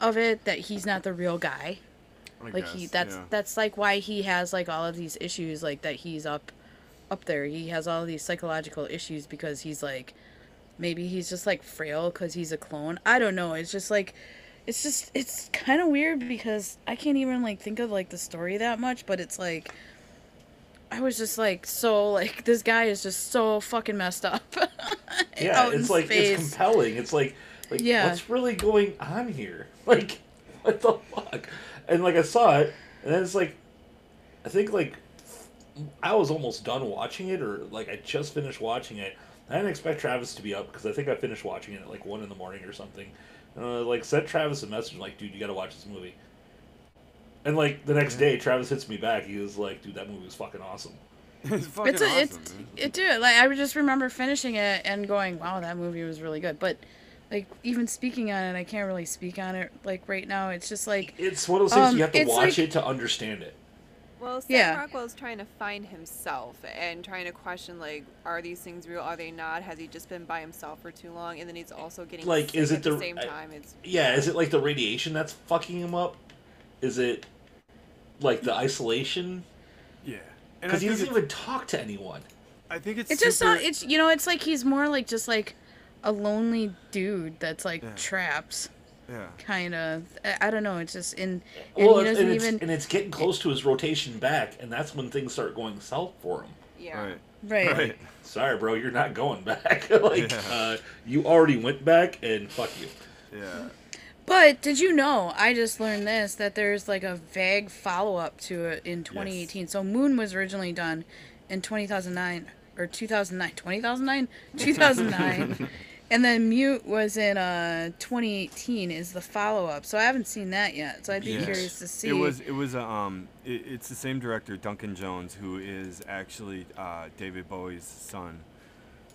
of it that he's not the real guy. I Like he that's yeah. that's like why he has like all of these issues like that he's up up there. He has all these psychological issues because he's like maybe he's just like frail cuz he's a clone. I don't know. It's just like it's just it's kind of weird because I can't even like think of like the story that much, but it's like I was just like so like this guy is just so fucking messed up. [laughs] Yeah, it's like space. it's compelling. It's like like Yeah. what's really going on here? [laughs] Like what the fuck? And like I saw it, and then it's like I think like I was almost done watching it, or like I just finished watching it. I didn't expect Travis to be up because I think I finished watching it at like one in the morning or something. And I like sent Travis a message like, "Dude, you got to watch this movie." And like the next day, Travis hits me back. He was like, "Dude, that movie was fucking awesome." [laughs] it's fucking it's a, awesome. it's it do like I just remember finishing it and going, wow, that movie was really good. But like even speaking on it, I can't really speak on it like right now. It's just like It's one of those things Um, you have to watch like- it to understand it. Well, Sam Yeah. Rockwell's trying to find himself and trying to question like, are these things real? Are they not? Has he just been by himself for too long? And then he's also getting Like, sick is it at the, the- same time? It's Yeah, is it like the radiation that's fucking him up? Is it like the [laughs] isolation? yeah. Because he doesn't even talk to anyone. I think it's it's just super, not. It's you know, it's like he's more like just like a lonely dude that's like Yeah. trapped, yeah. kind of. I, I don't know. It's just in and Well, he and, doesn't it's, even and it's getting close to his rotation back, and that's when things start going south for him. yeah. Right. right. Right. Sorry, bro, you're not going back. [laughs] [laughs] like, Yeah. uh, you already went back, and fuck you. Yeah. But did you know? I just learned this that there's like a vague follow up to it in 2018. So Moon was originally done in 2009 or 2009, 2009, [laughs] 2009, and then Mute was in uh 2018 is the follow up. So I haven't seen that yet. So I'd be Yes. curious to see. It was it was a, um it, it's the same director Duncan Jones who is actually uh, David Bowie's son,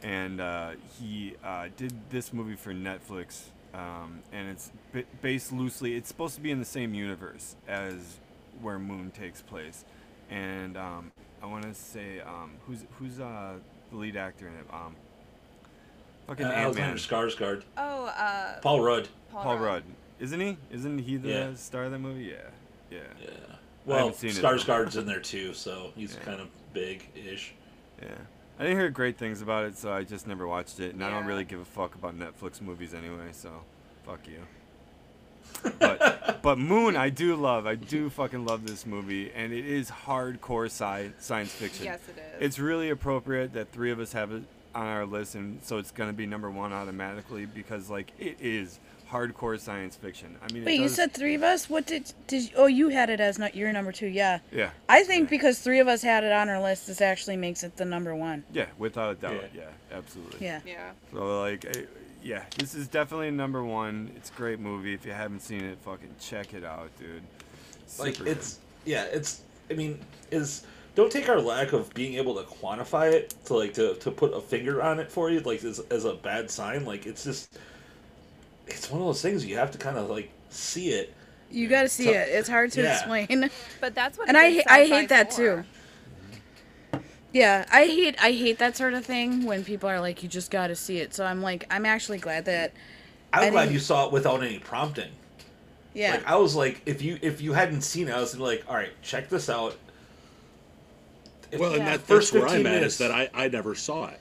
and uh, he uh, did this movie for Netflix, um, and it's b- based loosely. It's supposed to be in the same universe as where Moon takes place, and um, I want to say um, who's who's uh, the lead actor in it? Uh, fucking Ant Man. Alexander Skarsgård, Oh, uh, Paul Rudd. Paul, Paul Rudd. Rudd, isn't he? Isn't he the Yeah. star of that movie? Yeah, yeah, Yeah. Well, haven't seen Skarsgård's in there too, so he's Yeah. kind of big-ish. yeah. I didn't hear great things about it, so I just never watched it, and I don't really give a fuck about Netflix movies anyway. So, fuck you. [laughs] but but Moon, I do love. I do fucking love this movie, and it is hardcore sci- science fiction. Yes, it is. It's really appropriate that three of us have it on our list, and so it's gonna be number one automatically because like it is hardcore science fiction. I mean, it Wait, you said three of us? What did did? You, Oh, you had it as not your number two. Yeah. yeah, I think because three of us had it on our list, this actually makes it the number one. yeah, without a doubt, Yeah. yeah, absolutely. Yeah. yeah. So like, eh, yeah, this is definitely number one. It's a great movie. If you haven't seen it, fucking check it out, dude. like Super it's yeah it's i mean is don't take our lack of being able to quantify it to like to, to put a finger on it for you like as, as a bad sign like it's just it's one of those things you have to kind of like see it You got to see it. It's hard to yeah. explain. [laughs] But that's what. And a I good I hate that for. too. Yeah, I hate I hate that sort of thing when people are like, you just got to see it. So I'm like, I'm actually glad that i'm I glad didn't- you saw it without any prompting yeah. like i was like if you if you hadn't seen it i was like all right check this out If- Well, and Yeah. that, First that's where I'm at minutes. is that I, I never saw it.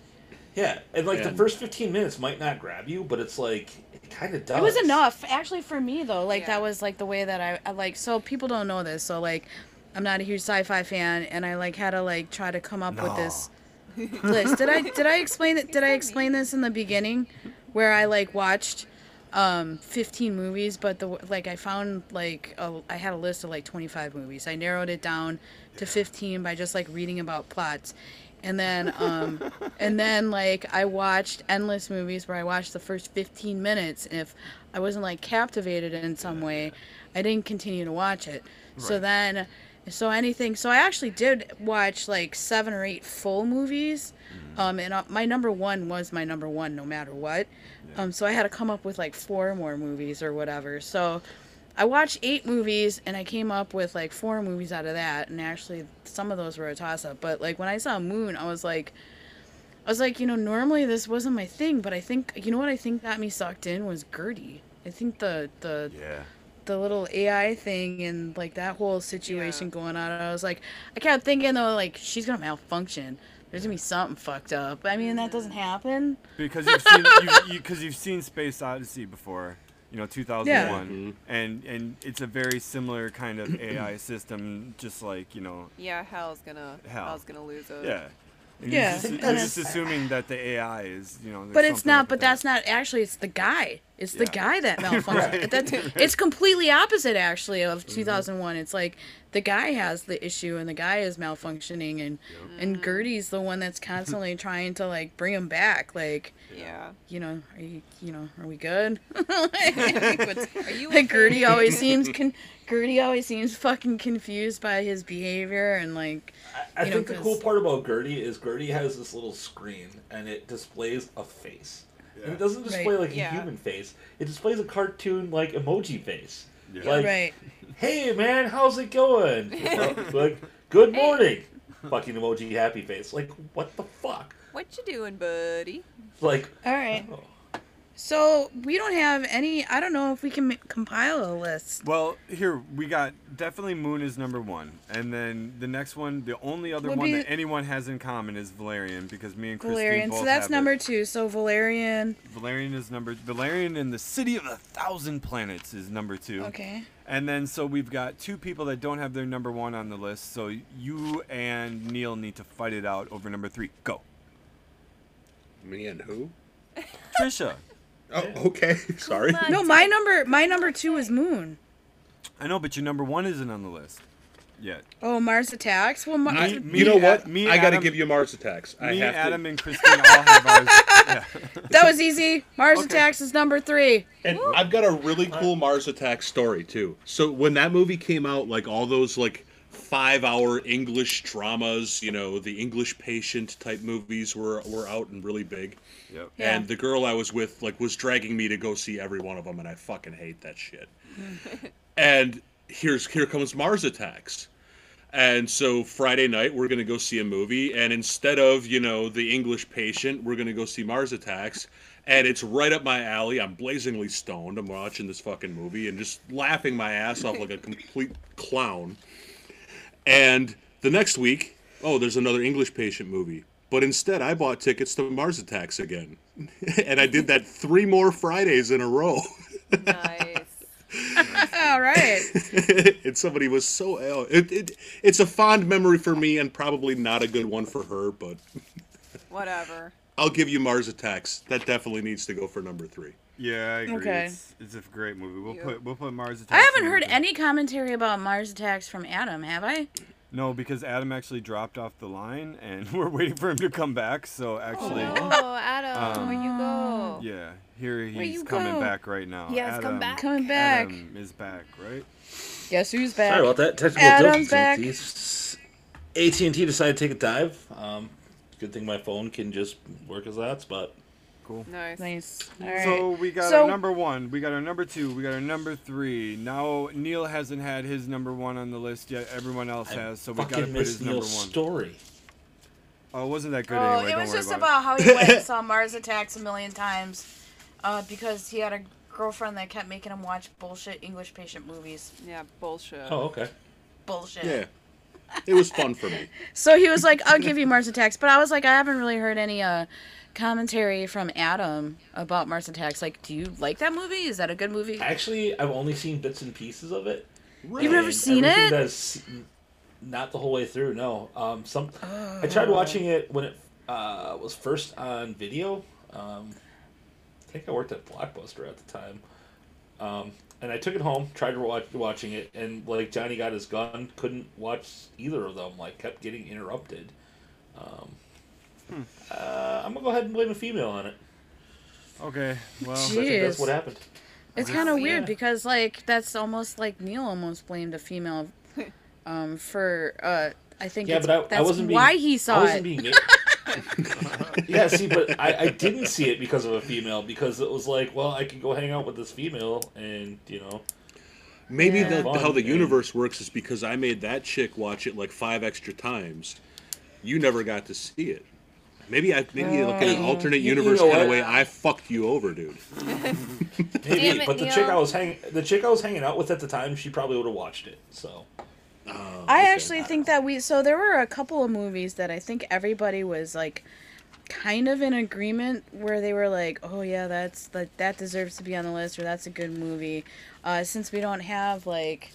yeah and like the first 15 minutes might not grab you but it's like it kind of does It was enough, actually, for me though. Like Yeah. that was like the way that I, I like. So people don't know this. So like, I'm not a huge sci-fi fan, and I like had to like try to come up with this [laughs] list. Did I did I explain it? Did I explain this in the beginning, where I like watched um 15 movies, but the like I found like a, I had a list of like 25 movies. I narrowed it down to 15 by just like reading about plots. And then um [laughs] and then like I watched endless movies where I watched the first 15 minutes and if I wasn't like captivated in some way, I didn't continue to watch it. So then so anything so I actually did watch like 7 or 8 full movies. Um and uh, my number 1 was my number 1 no matter what. Um so I had to come up with like four more movies or whatever. So I watched eight movies and I came up with like four movies out of that, and actually some of those were a toss up. But like when I saw Moon, I was like, I was like, you know, normally this wasn't my thing, but I think you know what I think got me sucked in was GERTY. I think the the Yeah. the little AI thing and like that whole situation Yeah. going on. I was like, I kept thinking though, like she's gonna malfunction. There's gonna be something fucked up. I mean, that doesn't happen. Because you've seen [laughs] you, you, cause you've seen Space Odyssey before, you know, 2001, mm-hmm. and and it's a very similar kind of AI [clears throat] system, just like you know, Yeah, Hal's gonna Hal. Hal's gonna lose it. yeah. And Yeah, You're just, and you're it's- just assuming that the AI is, you know. But it's not. But that. that's not actually. It's the guy. It's the Yeah. guy that [laughs] malfunctions. That's it's completely opposite actually of mm-hmm. 2001. It's like the guy has the issue and the guy is malfunctioning and and GERTY's the one that's constantly [laughs] trying to like bring him back. Like Yeah. you know, are you you know, are we good? [laughs] like, Are you like GERTY always seems con- GERTY always seems fucking confused by his behavior and like I You know, think the cool part about GERTY is GERTY has this little screen and it displays a face. And it doesn't display Right. like a Yeah. human face. It displays a cartoon like emoji face. Yeah. Like, right. hey man, how's it going? [laughs] like, good morning. Fucking emoji happy face. Like, what the fuck? What you doing, buddy? Like, All right. oh. So we don't have any. I don't know if we can m- compile a list. Well, here we got definitely Moon is number one, and then the next one, the only other Would one be- that anyone has in common is Valerian because me and Christine Valerian. both So that's have number it. two. So Valerian. Valerian is number. Valerian in the City of a Thousand Planets is number two. Okay. And then so we've got two people that don't have their number one on the list. So you and Neil need to fight it out over number three. Go, Me and who? Trisha. Oh, okay. [laughs] Sorry. No, my number. My number two is Moon. I know, but your number one isn't on the list yet. Oh, Mars Attacks. Well, Mars. I, Me- you know what? Me, I got to give you Mars Attacks. I Me, have Addam, to. and Christine all have [laughs] ours. Yeah. [laughs] that was easy. Mars Okay. Attacks is number three. And I've got a really cool Mars Attacks story too. So when that movie came out, like all those like five-hour English dramas, you know, the English Patient type movies were were out and really big. Yep. Yeah. And the girl I was with like was dragging me to go see every one of them, and I fucking hate that shit. [laughs] and here's here comes Mars Attacks. And so Friday night we're gonna go see a movie, and instead of you know the English Patient, we're gonna go see Mars Attacks, and it's right up my alley. I'm blazingly stoned. I'm watching this fucking movie and just laughing my ass off like a [laughs] complete clown. And the next week, oh, there's another English Patient movie. But instead, I bought tickets to Mars Attacks again, [laughs] and I did that three more Fridays in a row. Nice. [laughs] All right. [laughs] and somebody was so ill. It, it, it's a fond memory for me, and probably not a good one for her. But Whatever. I'll give you Mars Attacks. That definitely needs to go for number three. Yeah, I agree. Okay. It's, it's a great movie. We'll You- put we'll put Mars Attacks. I haven't heard any commentary about Mars Attacks from Addam, have I? No, because Addam actually dropped off the line, and [laughs] we're waiting for him to come back. So actually, Oh, Addam, Um, where you go? yeah, here he's coming go? back right now. He has come back? Coming back. Addam is back, right? Guess who's back? Sorry about that. Technical Addam's back. difficulties. AT and T decided to take a dive. Um, good thing my phone can just work as a hotspot. Nice. Nice. All right. So we got So- our number one, we got our number two, we got our number three. Now Neil hasn't had his number one on the list yet. Everyone else has, so we gotta put miss his number one. story. Oh, it wasn't that good Oh, anyway. it was just about, about how he went and saw [laughs] Mars Attacks a million times, uh, because he had a girlfriend that kept making him watch bullshit English patient movies. Yeah, bullshit. Oh, okay. Bullshit. Yeah, it was fun for me. [laughs] So he was like, "I'll give you Mars Attacks," but I was like, I haven't really heard any uh, commentary from Addam about Mars Attacks. Like, do you like that movie? Is that a good movie? Actually, I've only seen bits and pieces of it. You've never seen it? that's- not the whole way through. No. Um, some I tried watching it when it uh, was first on video. Um, I think I worked at Blockbuster at the time. Um, and I took it home, tried to watch watching it, and like Johnny got his gun, couldn't watch either of them. Like kept getting interrupted. Um, uh, I'm gonna go ahead and blame a female on it. Okay, well, I think that's what happened. It's kind of Yeah. weird because like that's almost like Neil almost blamed a female [laughs] um for uh I think Yeah, but I, that's I wasn't being, why he saw I wasn't it. Being, [laughs] yeah, see, but I, I didn't see it because of a female because it was like, well, I can go hang out with this female and you know, Maybe Yeah. the, Fun, how the and- universe works is because I made that chick watch it like five extra times. You never got to see it. Maybe I maybe like in an Oh. alternate You- you universe know kind of way. I fucked you over, dude. [laughs] maybe. Damn it, but the Neil. chick I was hanging, the chick I was hanging out with at the time, she probably would have watched it. So Oh, I okay. actually think that we so there were a couple of movies that I think everybody was like kind of in agreement where they were like, "Oh yeah, that's like that deserves to be on the list or that's a good movie." Uh since we don't have like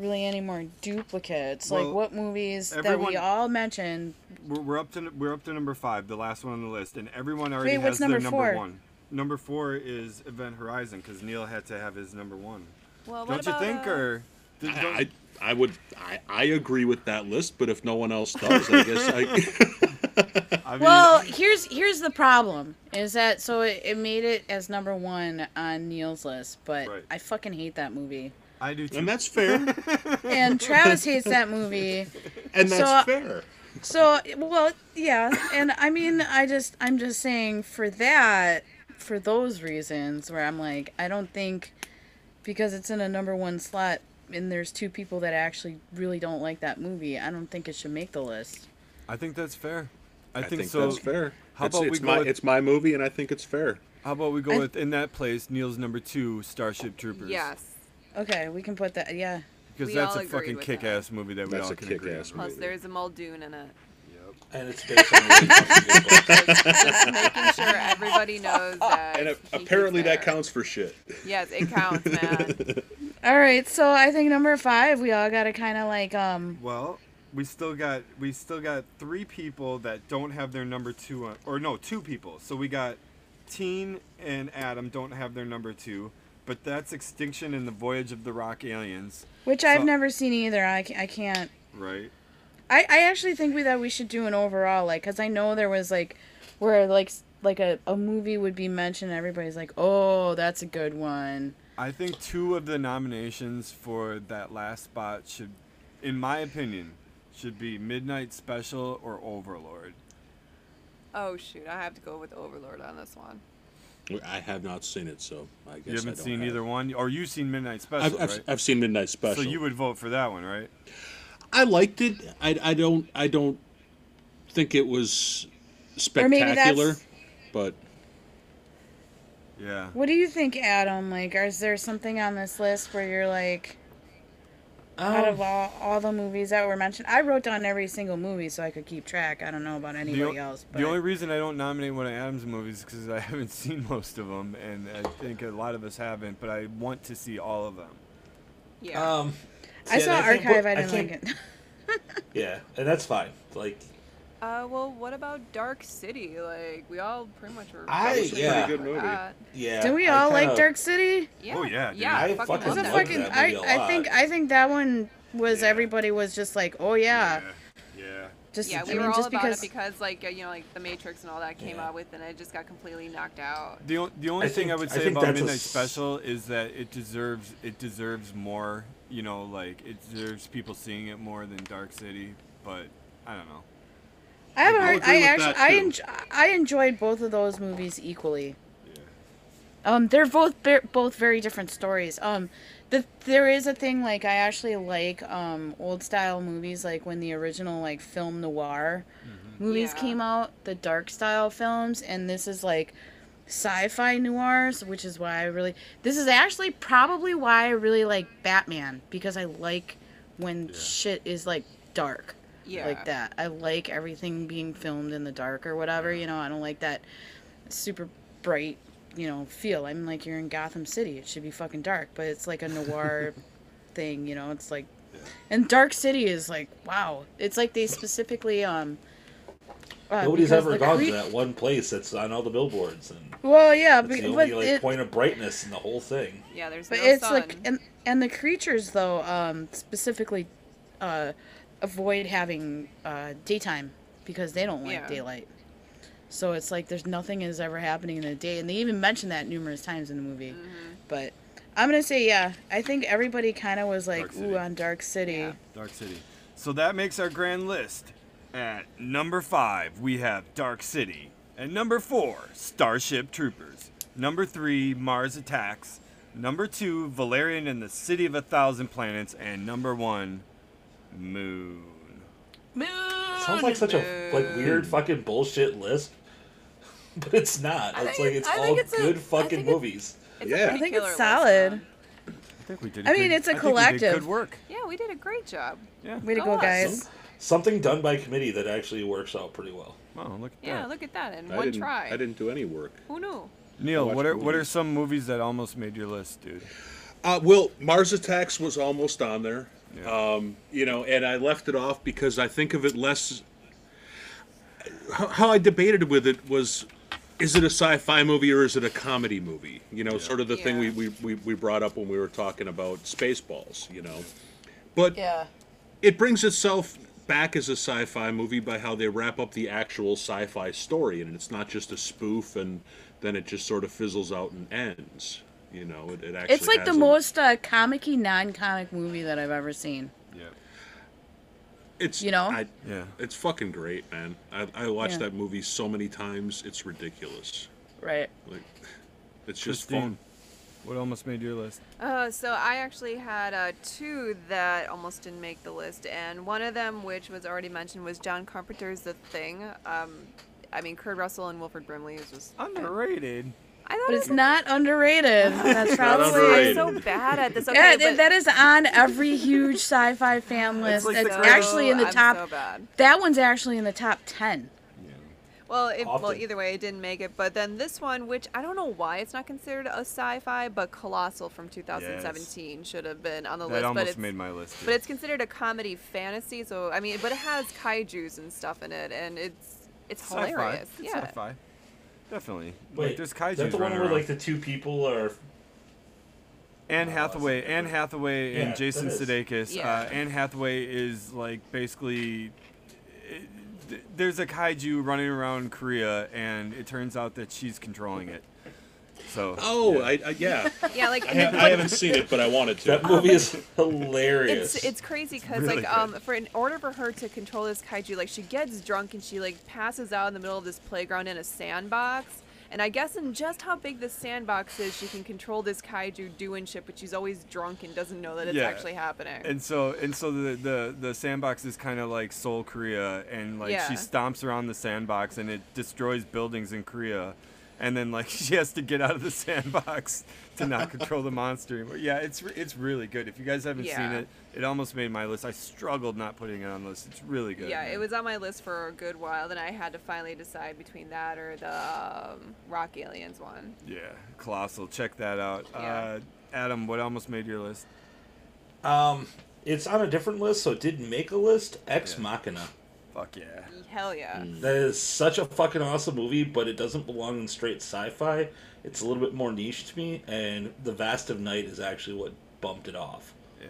really any more duplicates, like what movies that we all mentioned we're, we're up to we're up to number five, the last one on the list, and everyone already Wait, has what's their number number four? one. Number four is Event Horizon because Neil had to have his number one. Well, Don't you think? uh, Or did, don't- I, I would I, I agree with that list, but if no one else does, I guess I. [laughs] [laughs] I mean, Well, here's here's the problem is that so it, it made it as number one on Neil's list, but Right. I fucking hate that movie. I do too. and that's fair. [laughs] And Travis hates that movie. And that's So, fair. So well, yeah, and I mean, I just I'm just saying for that, for those reasons, where I'm like, I don't think because it's in a number one slot and there's two people that actually really don't like that movie, I don't think it should make the list. I think that's fair. I, I, think, think, so. that's fair. how it's, about we it's go my with- it's my movie, and I think it's fair. How about we go I- with in that place Neil's number two, Starship Troopers? Yes. Okay, we can put that. Yeah. because We that's all a agree fucking with kick-ass movie that we That's all a can agree kick-ass on. Plus, movie. there's a Muldoon in it. Yep. And it's based on a really fucking good book. Just, just making sure everybody [laughs] knows that. And he a- apparently that there. counts for shit. Yes, it counts, man. [laughs] All right, so I think number five, we all got to kind of like um. Well, we still got we still got three people that don't have their number two on, or no, two people. So we got Teen and Addam don't have their number two, but that's Extinction and the Voyage of the Rock Aliens, Which I've never seen either. I, I can't. right? I, I actually think we that we should do an overall like because I know there was like where like like a, a movie would be mentioned and everybody's like oh that's a good one I think two of the nominations for that last spot should, in my opinion, should be Midnight Special or Overlord. Oh shoot, I have to go with Overlord on this one. I have not seen it, so I guess You haven't don't seen have either one, or you've seen Midnight Special, I've, I've, right? I've seen Midnight Special. so you would vote for that one, right? I liked it. I, I don't I don't think it was spectacular, but Yeah. what do you think Addam like is there something on this list where you're like out of all, all the movies that were mentioned I wrote down every single movie so I could keep track I don't know about The, anybody o- else but the only reason I don't nominate one of Addam's movies is because I [laughs] haven't seen most of them, and I think a lot of us haven't. But I want to see all of them. Yeah. um, I see, saw and think Archive what- I didn't think- like it [laughs] Yeah, and that's fine. Like, Uh, well, what about Dark City? Like, we all pretty much were. I- voting yeah. Pretty good movie. that. yeah. Did we I all like kinda- Dark City Yeah. Oh, yeah, dude. Yeah. I fucking fucking love it that movie. fucking that I, movie a I lot. think I think that one was Yeah. everybody was just like oh yeah, Yeah. yeah. just Yeah, I we mean were all just about because it because, like, uh, you know, like The Matrix and all that came Yeah. out with, and it just got completely knocked out. The, o- the only I thing I would say think about that's a Midnight Special is that it deserves it deserves more. You know, like it deserves people seeing it more than Dark City. But I don't know. I have a I'll hard, I actually I too. enj- I enjoyed both of those movies equally. Yeah. Um, they're both ver- both very different stories. Um, the there is a thing like I actually like um old style movies like when the original like film noir movies Yeah. came out, the dark style films, and this is like sci-fi noirs, which is why I really this is actually probably why I really like Batman because I like when Yeah. shit is like dark Yeah. like that. I like everything being filmed in the dark or whatever. You know, I don't like that super bright, you know, feel. I'm like you're in Gotham City. It should be fucking dark, but it's like a noir [laughs] thing. You know, it's like And Dark City is like wow. It's like they specifically um. uh, Nobody's ever gone cre- to that one place that's on all the billboards, and Well, yeah, that's but, the but like it, point of brightness in the whole thing. Yeah, there's But no it's sun. like and and the creatures though um specifically uh avoid having uh daytime because they don't like Yeah. daylight. So it's like there's nothing is ever happening in the day and they even mention that numerous times in the movie. Mm-hmm. But I'm going to say yeah, I think everybody kind of was like ooh on Dark City. Yeah. Dark City. So that makes our grand list. At number five, we have Dark City. At number four, Starship Troopers. Number three, Mars Attacks. Number two, Valerian and the City of a Thousand Planets. And number one, Moon. Moon. Sounds like such a like weird fucking bullshit list, [laughs] but it's not. I It's like it's I all it's a- good I fucking think movies. It's Yeah. a I pretty think it's killer list, solid. I think we did. I mean, good- it's a I think we did collective. good work. Yeah, we did a great job. Yeah. Way to Go go, us. guys. Something done by committee that actually works out pretty well. Wow, look at Yeah, that. Yeah, look at that in I one didn't. try. I didn't do any work. Who knew? Neil, what are what are some movies that almost made your list, dude? Uh, well, Mars Attacks was almost on there. Yeah. Um, you know, and I left it off because I think of it less. How, how I debated with it was, is it a sci-fi movie or is it a comedy movie? You know, sort of the thing we, we, we, we brought up when we were talking about Spaceballs. You know, but Yeah. it brings itself back as a sci-fi movie by how they wrap up the actual sci-fi story, and it's not just a spoof, and then it just sort of fizzles out and ends. You know, it, it actually It's like the a- most uh, comic-y non-comic movie that I've ever seen. Yeah. It's You know? I, Yeah. it's fucking great, man. I, I watched Yeah. that movie so many times. It's ridiculous. Right. Like, it's just Christine, fun. What almost made your list? Uh, so I actually had uh, two that almost didn't make the list, and one of them, which was already mentioned, was John Carpenter's The Thing. Um, I mean, Kurt Russell and Wilford Brimley is just. Underrated. I thought But it it's not underrated. [laughs] That's probably underrated. I'm so bad at this. Okay, yeah, but that is on every huge sci-fi fan list. like It's so- actually in the I'm top. so. That one's actually in the top ten. Well, it, well, either way, it didn't make it. But then this one, which I don't know why it's not considered a sci-fi, but Colossal from 2017 should have been on the That list. almost but it's, made my list. Too. but it's considered a comedy fantasy. So I mean, but it has kaiju's and stuff in it, and it's it's sci-fi. hilarious. It's yeah. sci-fi. Definitely. Wait, like, there's is kaiju that the one where around. like the two people are? Anne Oh, Hathaway, Anne Hathaway, Yeah, and Jason. Sudeikis. Yeah. Uh, Anne Hathaway is like basically. it- There's a kaiju running around Korea, and it turns out that she's controlling it. So. Oh, yeah. I, I yeah. [laughs] Yeah, like I, ha- I haven't seen it, but I wanted to. That movie is [laughs] hilarious. It's it's crazy because really like good. um for in order for her to control this kaiju, like she gets drunk and she like passes out in the middle of this playground in a sandbox. And I guess in just how big this sandbox is, she can control this kaiju doing shit, but she's always drunk and doesn't know that it's Yeah. actually happening. And so and so the the, the sandbox is kind of like Seoul, Korea, and like she stomps around the sandbox and it destroys buildings in Korea, and then like [laughs] she has to get out of the sandbox to not control the monster anymore. Yeah, it's re- it's really good. If you guys haven't seen it, it almost made my list. I struggled not putting it on the list. It's really good. yeah, man. it was on my list for a good while. Then I had to finally decide between that or the um, Rock Aliens one. Yeah, colossal. Check that out. Yeah. Uh, Addam, what almost made your list? um, it's on a different list, so it didn't make a list. Ex Yeah. Machina. Fuck yeah. Hell yeah. Mm. That is such a fucking awesome movie, but it doesn't belong in straight sci-fi. It's a little bit more niche to me, and The Vast of Night is actually what bumped it off. Yeah.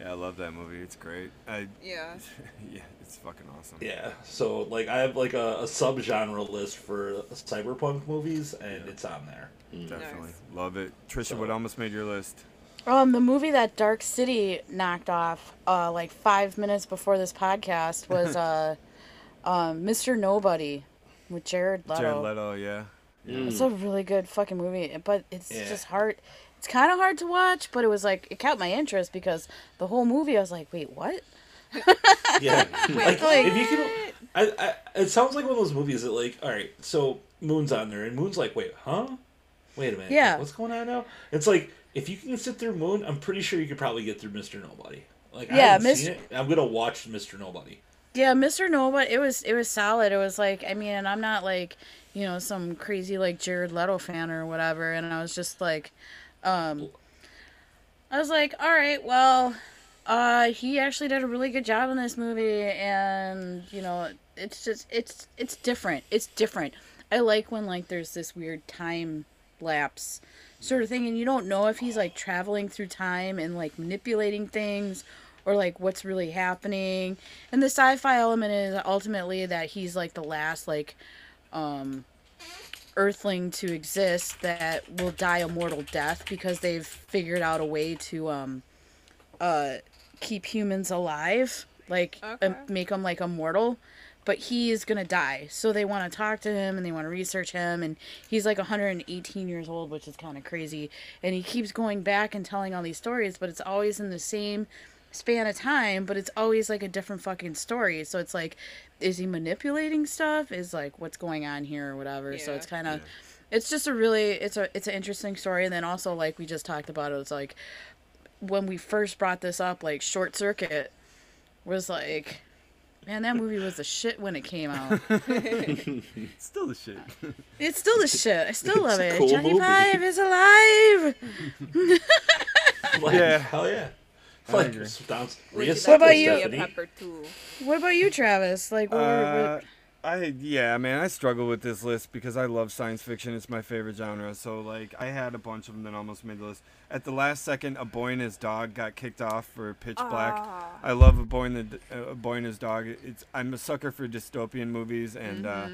Yeah, I love that movie. It's great. I Yeah. [laughs] yeah, it's fucking awesome. Yeah, so like I have like a, a sub-genre list for cyberpunk movies, and it's on there. Definitely. Nice. Love it. Trisha, So- what almost made your list? Um, the movie that Dark City knocked off, uh, like five minutes before this podcast [laughs] was uh, um, Mr. Nobody with Jared Leto. Jared Leto, yeah. It's a really good fucking movie, but it's Yeah. just hard. It's kind of hard to watch, but it was like it caught my interest because the whole movie I was like, wait, what? [laughs] Yeah, [laughs] like Like- if you can, I, I, it sounds like one of those movies that like, all right, so Moon's on there, and Moon's like, wait, huh? Wait a minute, Yeah. what's going on now? It's like if you can sit through Moon, I'm pretty sure you could probably get through Mister Nobody. Like, I Yeah, seen it. I'm gonna watch Mister Nobody. Yeah, Mr. Nobody. It was it was solid. It was like I mean, and I'm not like you know some crazy like Jared Leto fan or whatever, and I was just like, um, I was like, all right, well, Uh, he actually did a really good job in this movie, and you know, it's just it's it's different. It's different. I like when like there's this weird time lapse sort of thing, and you don't know if he's like traveling through time and like manipulating things, or like what's really happening. And the sci-fi element is ultimately that he's like the last like, um, Earthling to exist that will die a mortal death because they've figured out a way to um, uh keep humans alive, like Okay. make them like immortal. But he is gonna die, so they want to talk to him and they want to research him. And he's like 118 years old, which is kind of crazy. And he keeps going back and telling all these stories, but it's always in the same span of time. But it's always like a different fucking story. So it's like, is he manipulating stuff? Is like what's going on here or whatever? So it's kind of, it's just a really, it's a, it's an interesting story. And then also like we just talked about, it was like when we first brought this up, like Short Circuit was like, man, that movie was the shit when it came out. It's [laughs] still the shit. it's still the shit. I still love It's a it. cool Johnny movie. Five is alive. [laughs] Like, Yeah. hell yeah. Like, agree. sounds Would you reassess What about you? to see a Stephanie. pepper too? What about you, Travis? Like, what, Uh, what, I yeah, man, I struggle with this list because I love science fiction. It's my favorite genre. So like, I had a bunch of them that almost made the list. At the last second, a boy and his dog got kicked off for Pitch Black. Ah. I love a boy and the uh, a boy and his dog. It's I'm a sucker for dystopian movies, and uh,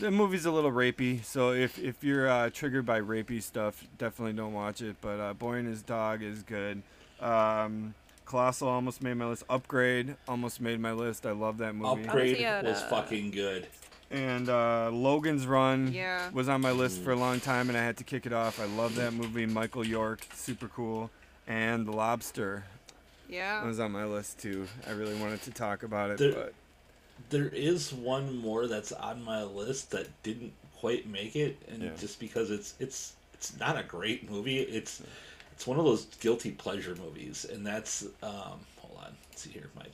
the movie's a little rapey. So if if you're uh, triggered by rapey stuff, definitely don't watch it. But uh, boy and his dog is good. Um, Colossal almost made my list. Upgrade almost made my list. I love that movie. Upgrade was fucking good. And uh, Logan's Run Yeah. was on my list for a long time, and I had to kick it off. I love that movie. Michael York, super cool. And The Lobster Yeah. was on my list too. I really wanted to talk about it, There- but There is one more that's on my list that didn't quite make it, and Yeah. just because it's it's it's not a great movie, it's it's one of those guilty pleasure movies, and that's um, hold on, let's see here, my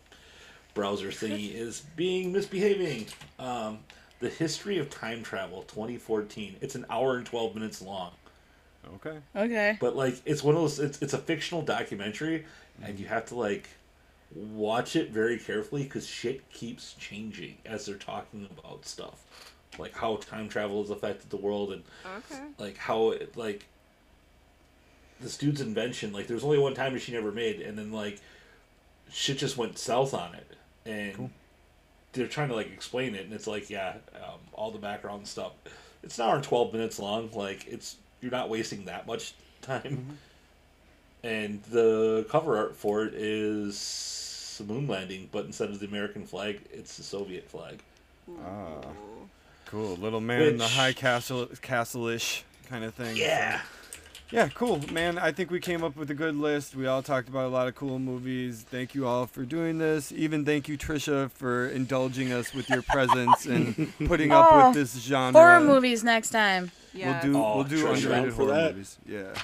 browser thingy [laughs] is being misbehaving. Um, the history of time travel, 2014. It's an hour and 12 minutes long. okay. okay. but like it's one of those it's, it's a fictional documentary and you have to like watch it very carefully because shit keeps changing as they're talking about stuff like how time travel has affected the world and Okay. like how it like this dude's invention like there's only one time machine ever made and then like shit just went south on it. And they're trying to like explain it and it's like yeah um, all the background stuff. It's an hour and 12 minutes long like it's you're not wasting that much [laughs] time. And the cover art for it is a moon landing but instead of the american flag it's the soviet flag. Ah, cool. Little man in the high castle, castle-ish kind of thing. so- yeah Yeah, cool, man. I think we came up with a good list. We all talked about a lot of cool movies. Thank you all for doing this. Even thank you, Trisha, for indulging us with your presence and [laughs] putting up Oh, with this genre. Horror movies next time. Yeah. We'll do Oh, we'll do Trisha. underrated for horror that? movies. Yeah.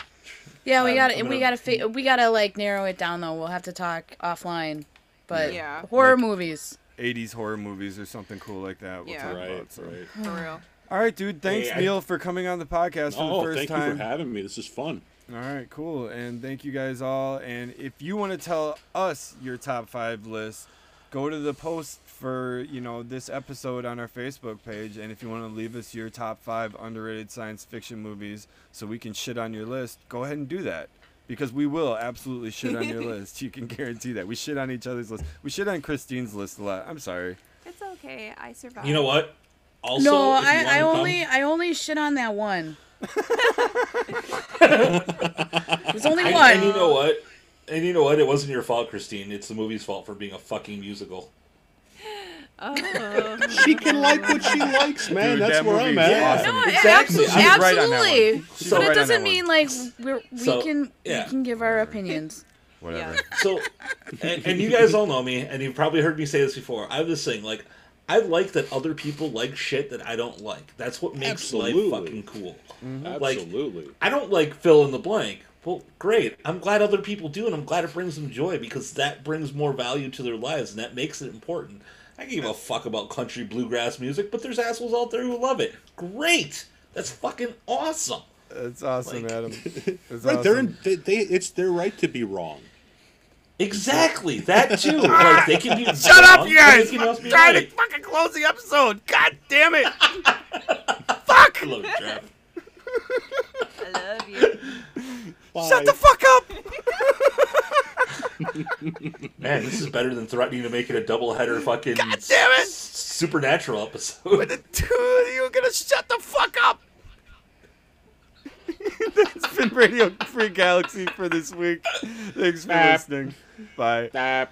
Yeah, we I'm- gotta we gotta fa- we gotta like narrow it down though. We'll have to talk offline. But Yeah. horror Like- movies. 80s horror movies or something cool like that. We'll Yeah. talk Right, about. So. right. For real. All right, dude. Thanks, Hey, I- Neil, for coming on the podcast for Oh, the first thank time. Thank you for having me. This is fun. All right, cool. And thank you guys all. And if you want to tell us your top five list, go to the post for, you know, this episode on our Facebook page. And if you want to leave us your top five underrated science fiction movies so we can shit on your list, go ahead and do that. Because we will absolutely shit on your [laughs] list. You can guarantee that. We shit on each other's list. We shit on Christine's list a lot. I'm sorry. It's okay. I survived. you know what also no, I, I wanna come- only I only shit on that one. [laughs] There's only And, one. and you know what? And you know what? It wasn't your fault, Christine. It's the movie's fault for being a fucking musical. Oh. [laughs] She can like what she likes, man. Dude, That's that where I'm at. awesome. No, Exactly. abso- She's right on that one. absolutely. She's but right it on that doesn't one. mean like we're, we So, can yeah. we can give our opinions. Whatever. Yeah. So, and, and you guys all know me, and you've probably heard me say this before. I have this thing like, I like that other people like shit that I don't like. That's what makes Absolutely. life fucking cool. Mm-hmm. Absolutely. I don't like fill in the blank. Well, great. I'm glad other people do, and I'm glad it brings them joy because that brings more value to their lives, and that makes it important. I give a fuck about country bluegrass music, but there's assholes out there who love it. Great. That's fucking awesome. It's awesome, Like- Addam. [laughs] It's right, awesome. they're in, they, they it's their right to be wrong. Exactly that too. [laughs] Like they can be Shut wrong, up, you guys! They I'm trying right. to fucking close the episode. God damn it! [laughs] Fuck! I love. I love you. Shut the fuck up! [laughs] Man, this is better than threatening to make it a double header fucking God damn it! s- supernatural episode. the two of you are gonna shut the fuck up. [laughs] That's been Radio Free Galaxy for this week. Thanks for listening. Bye.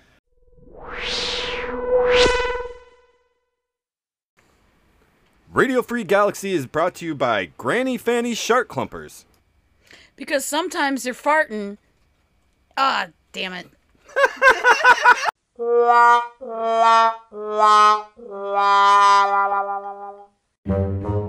Radio Free Galaxy is brought to you by Granny Fanny Shark Clumpers. Because sometimes you're farting. Ah, damn it. la la la la la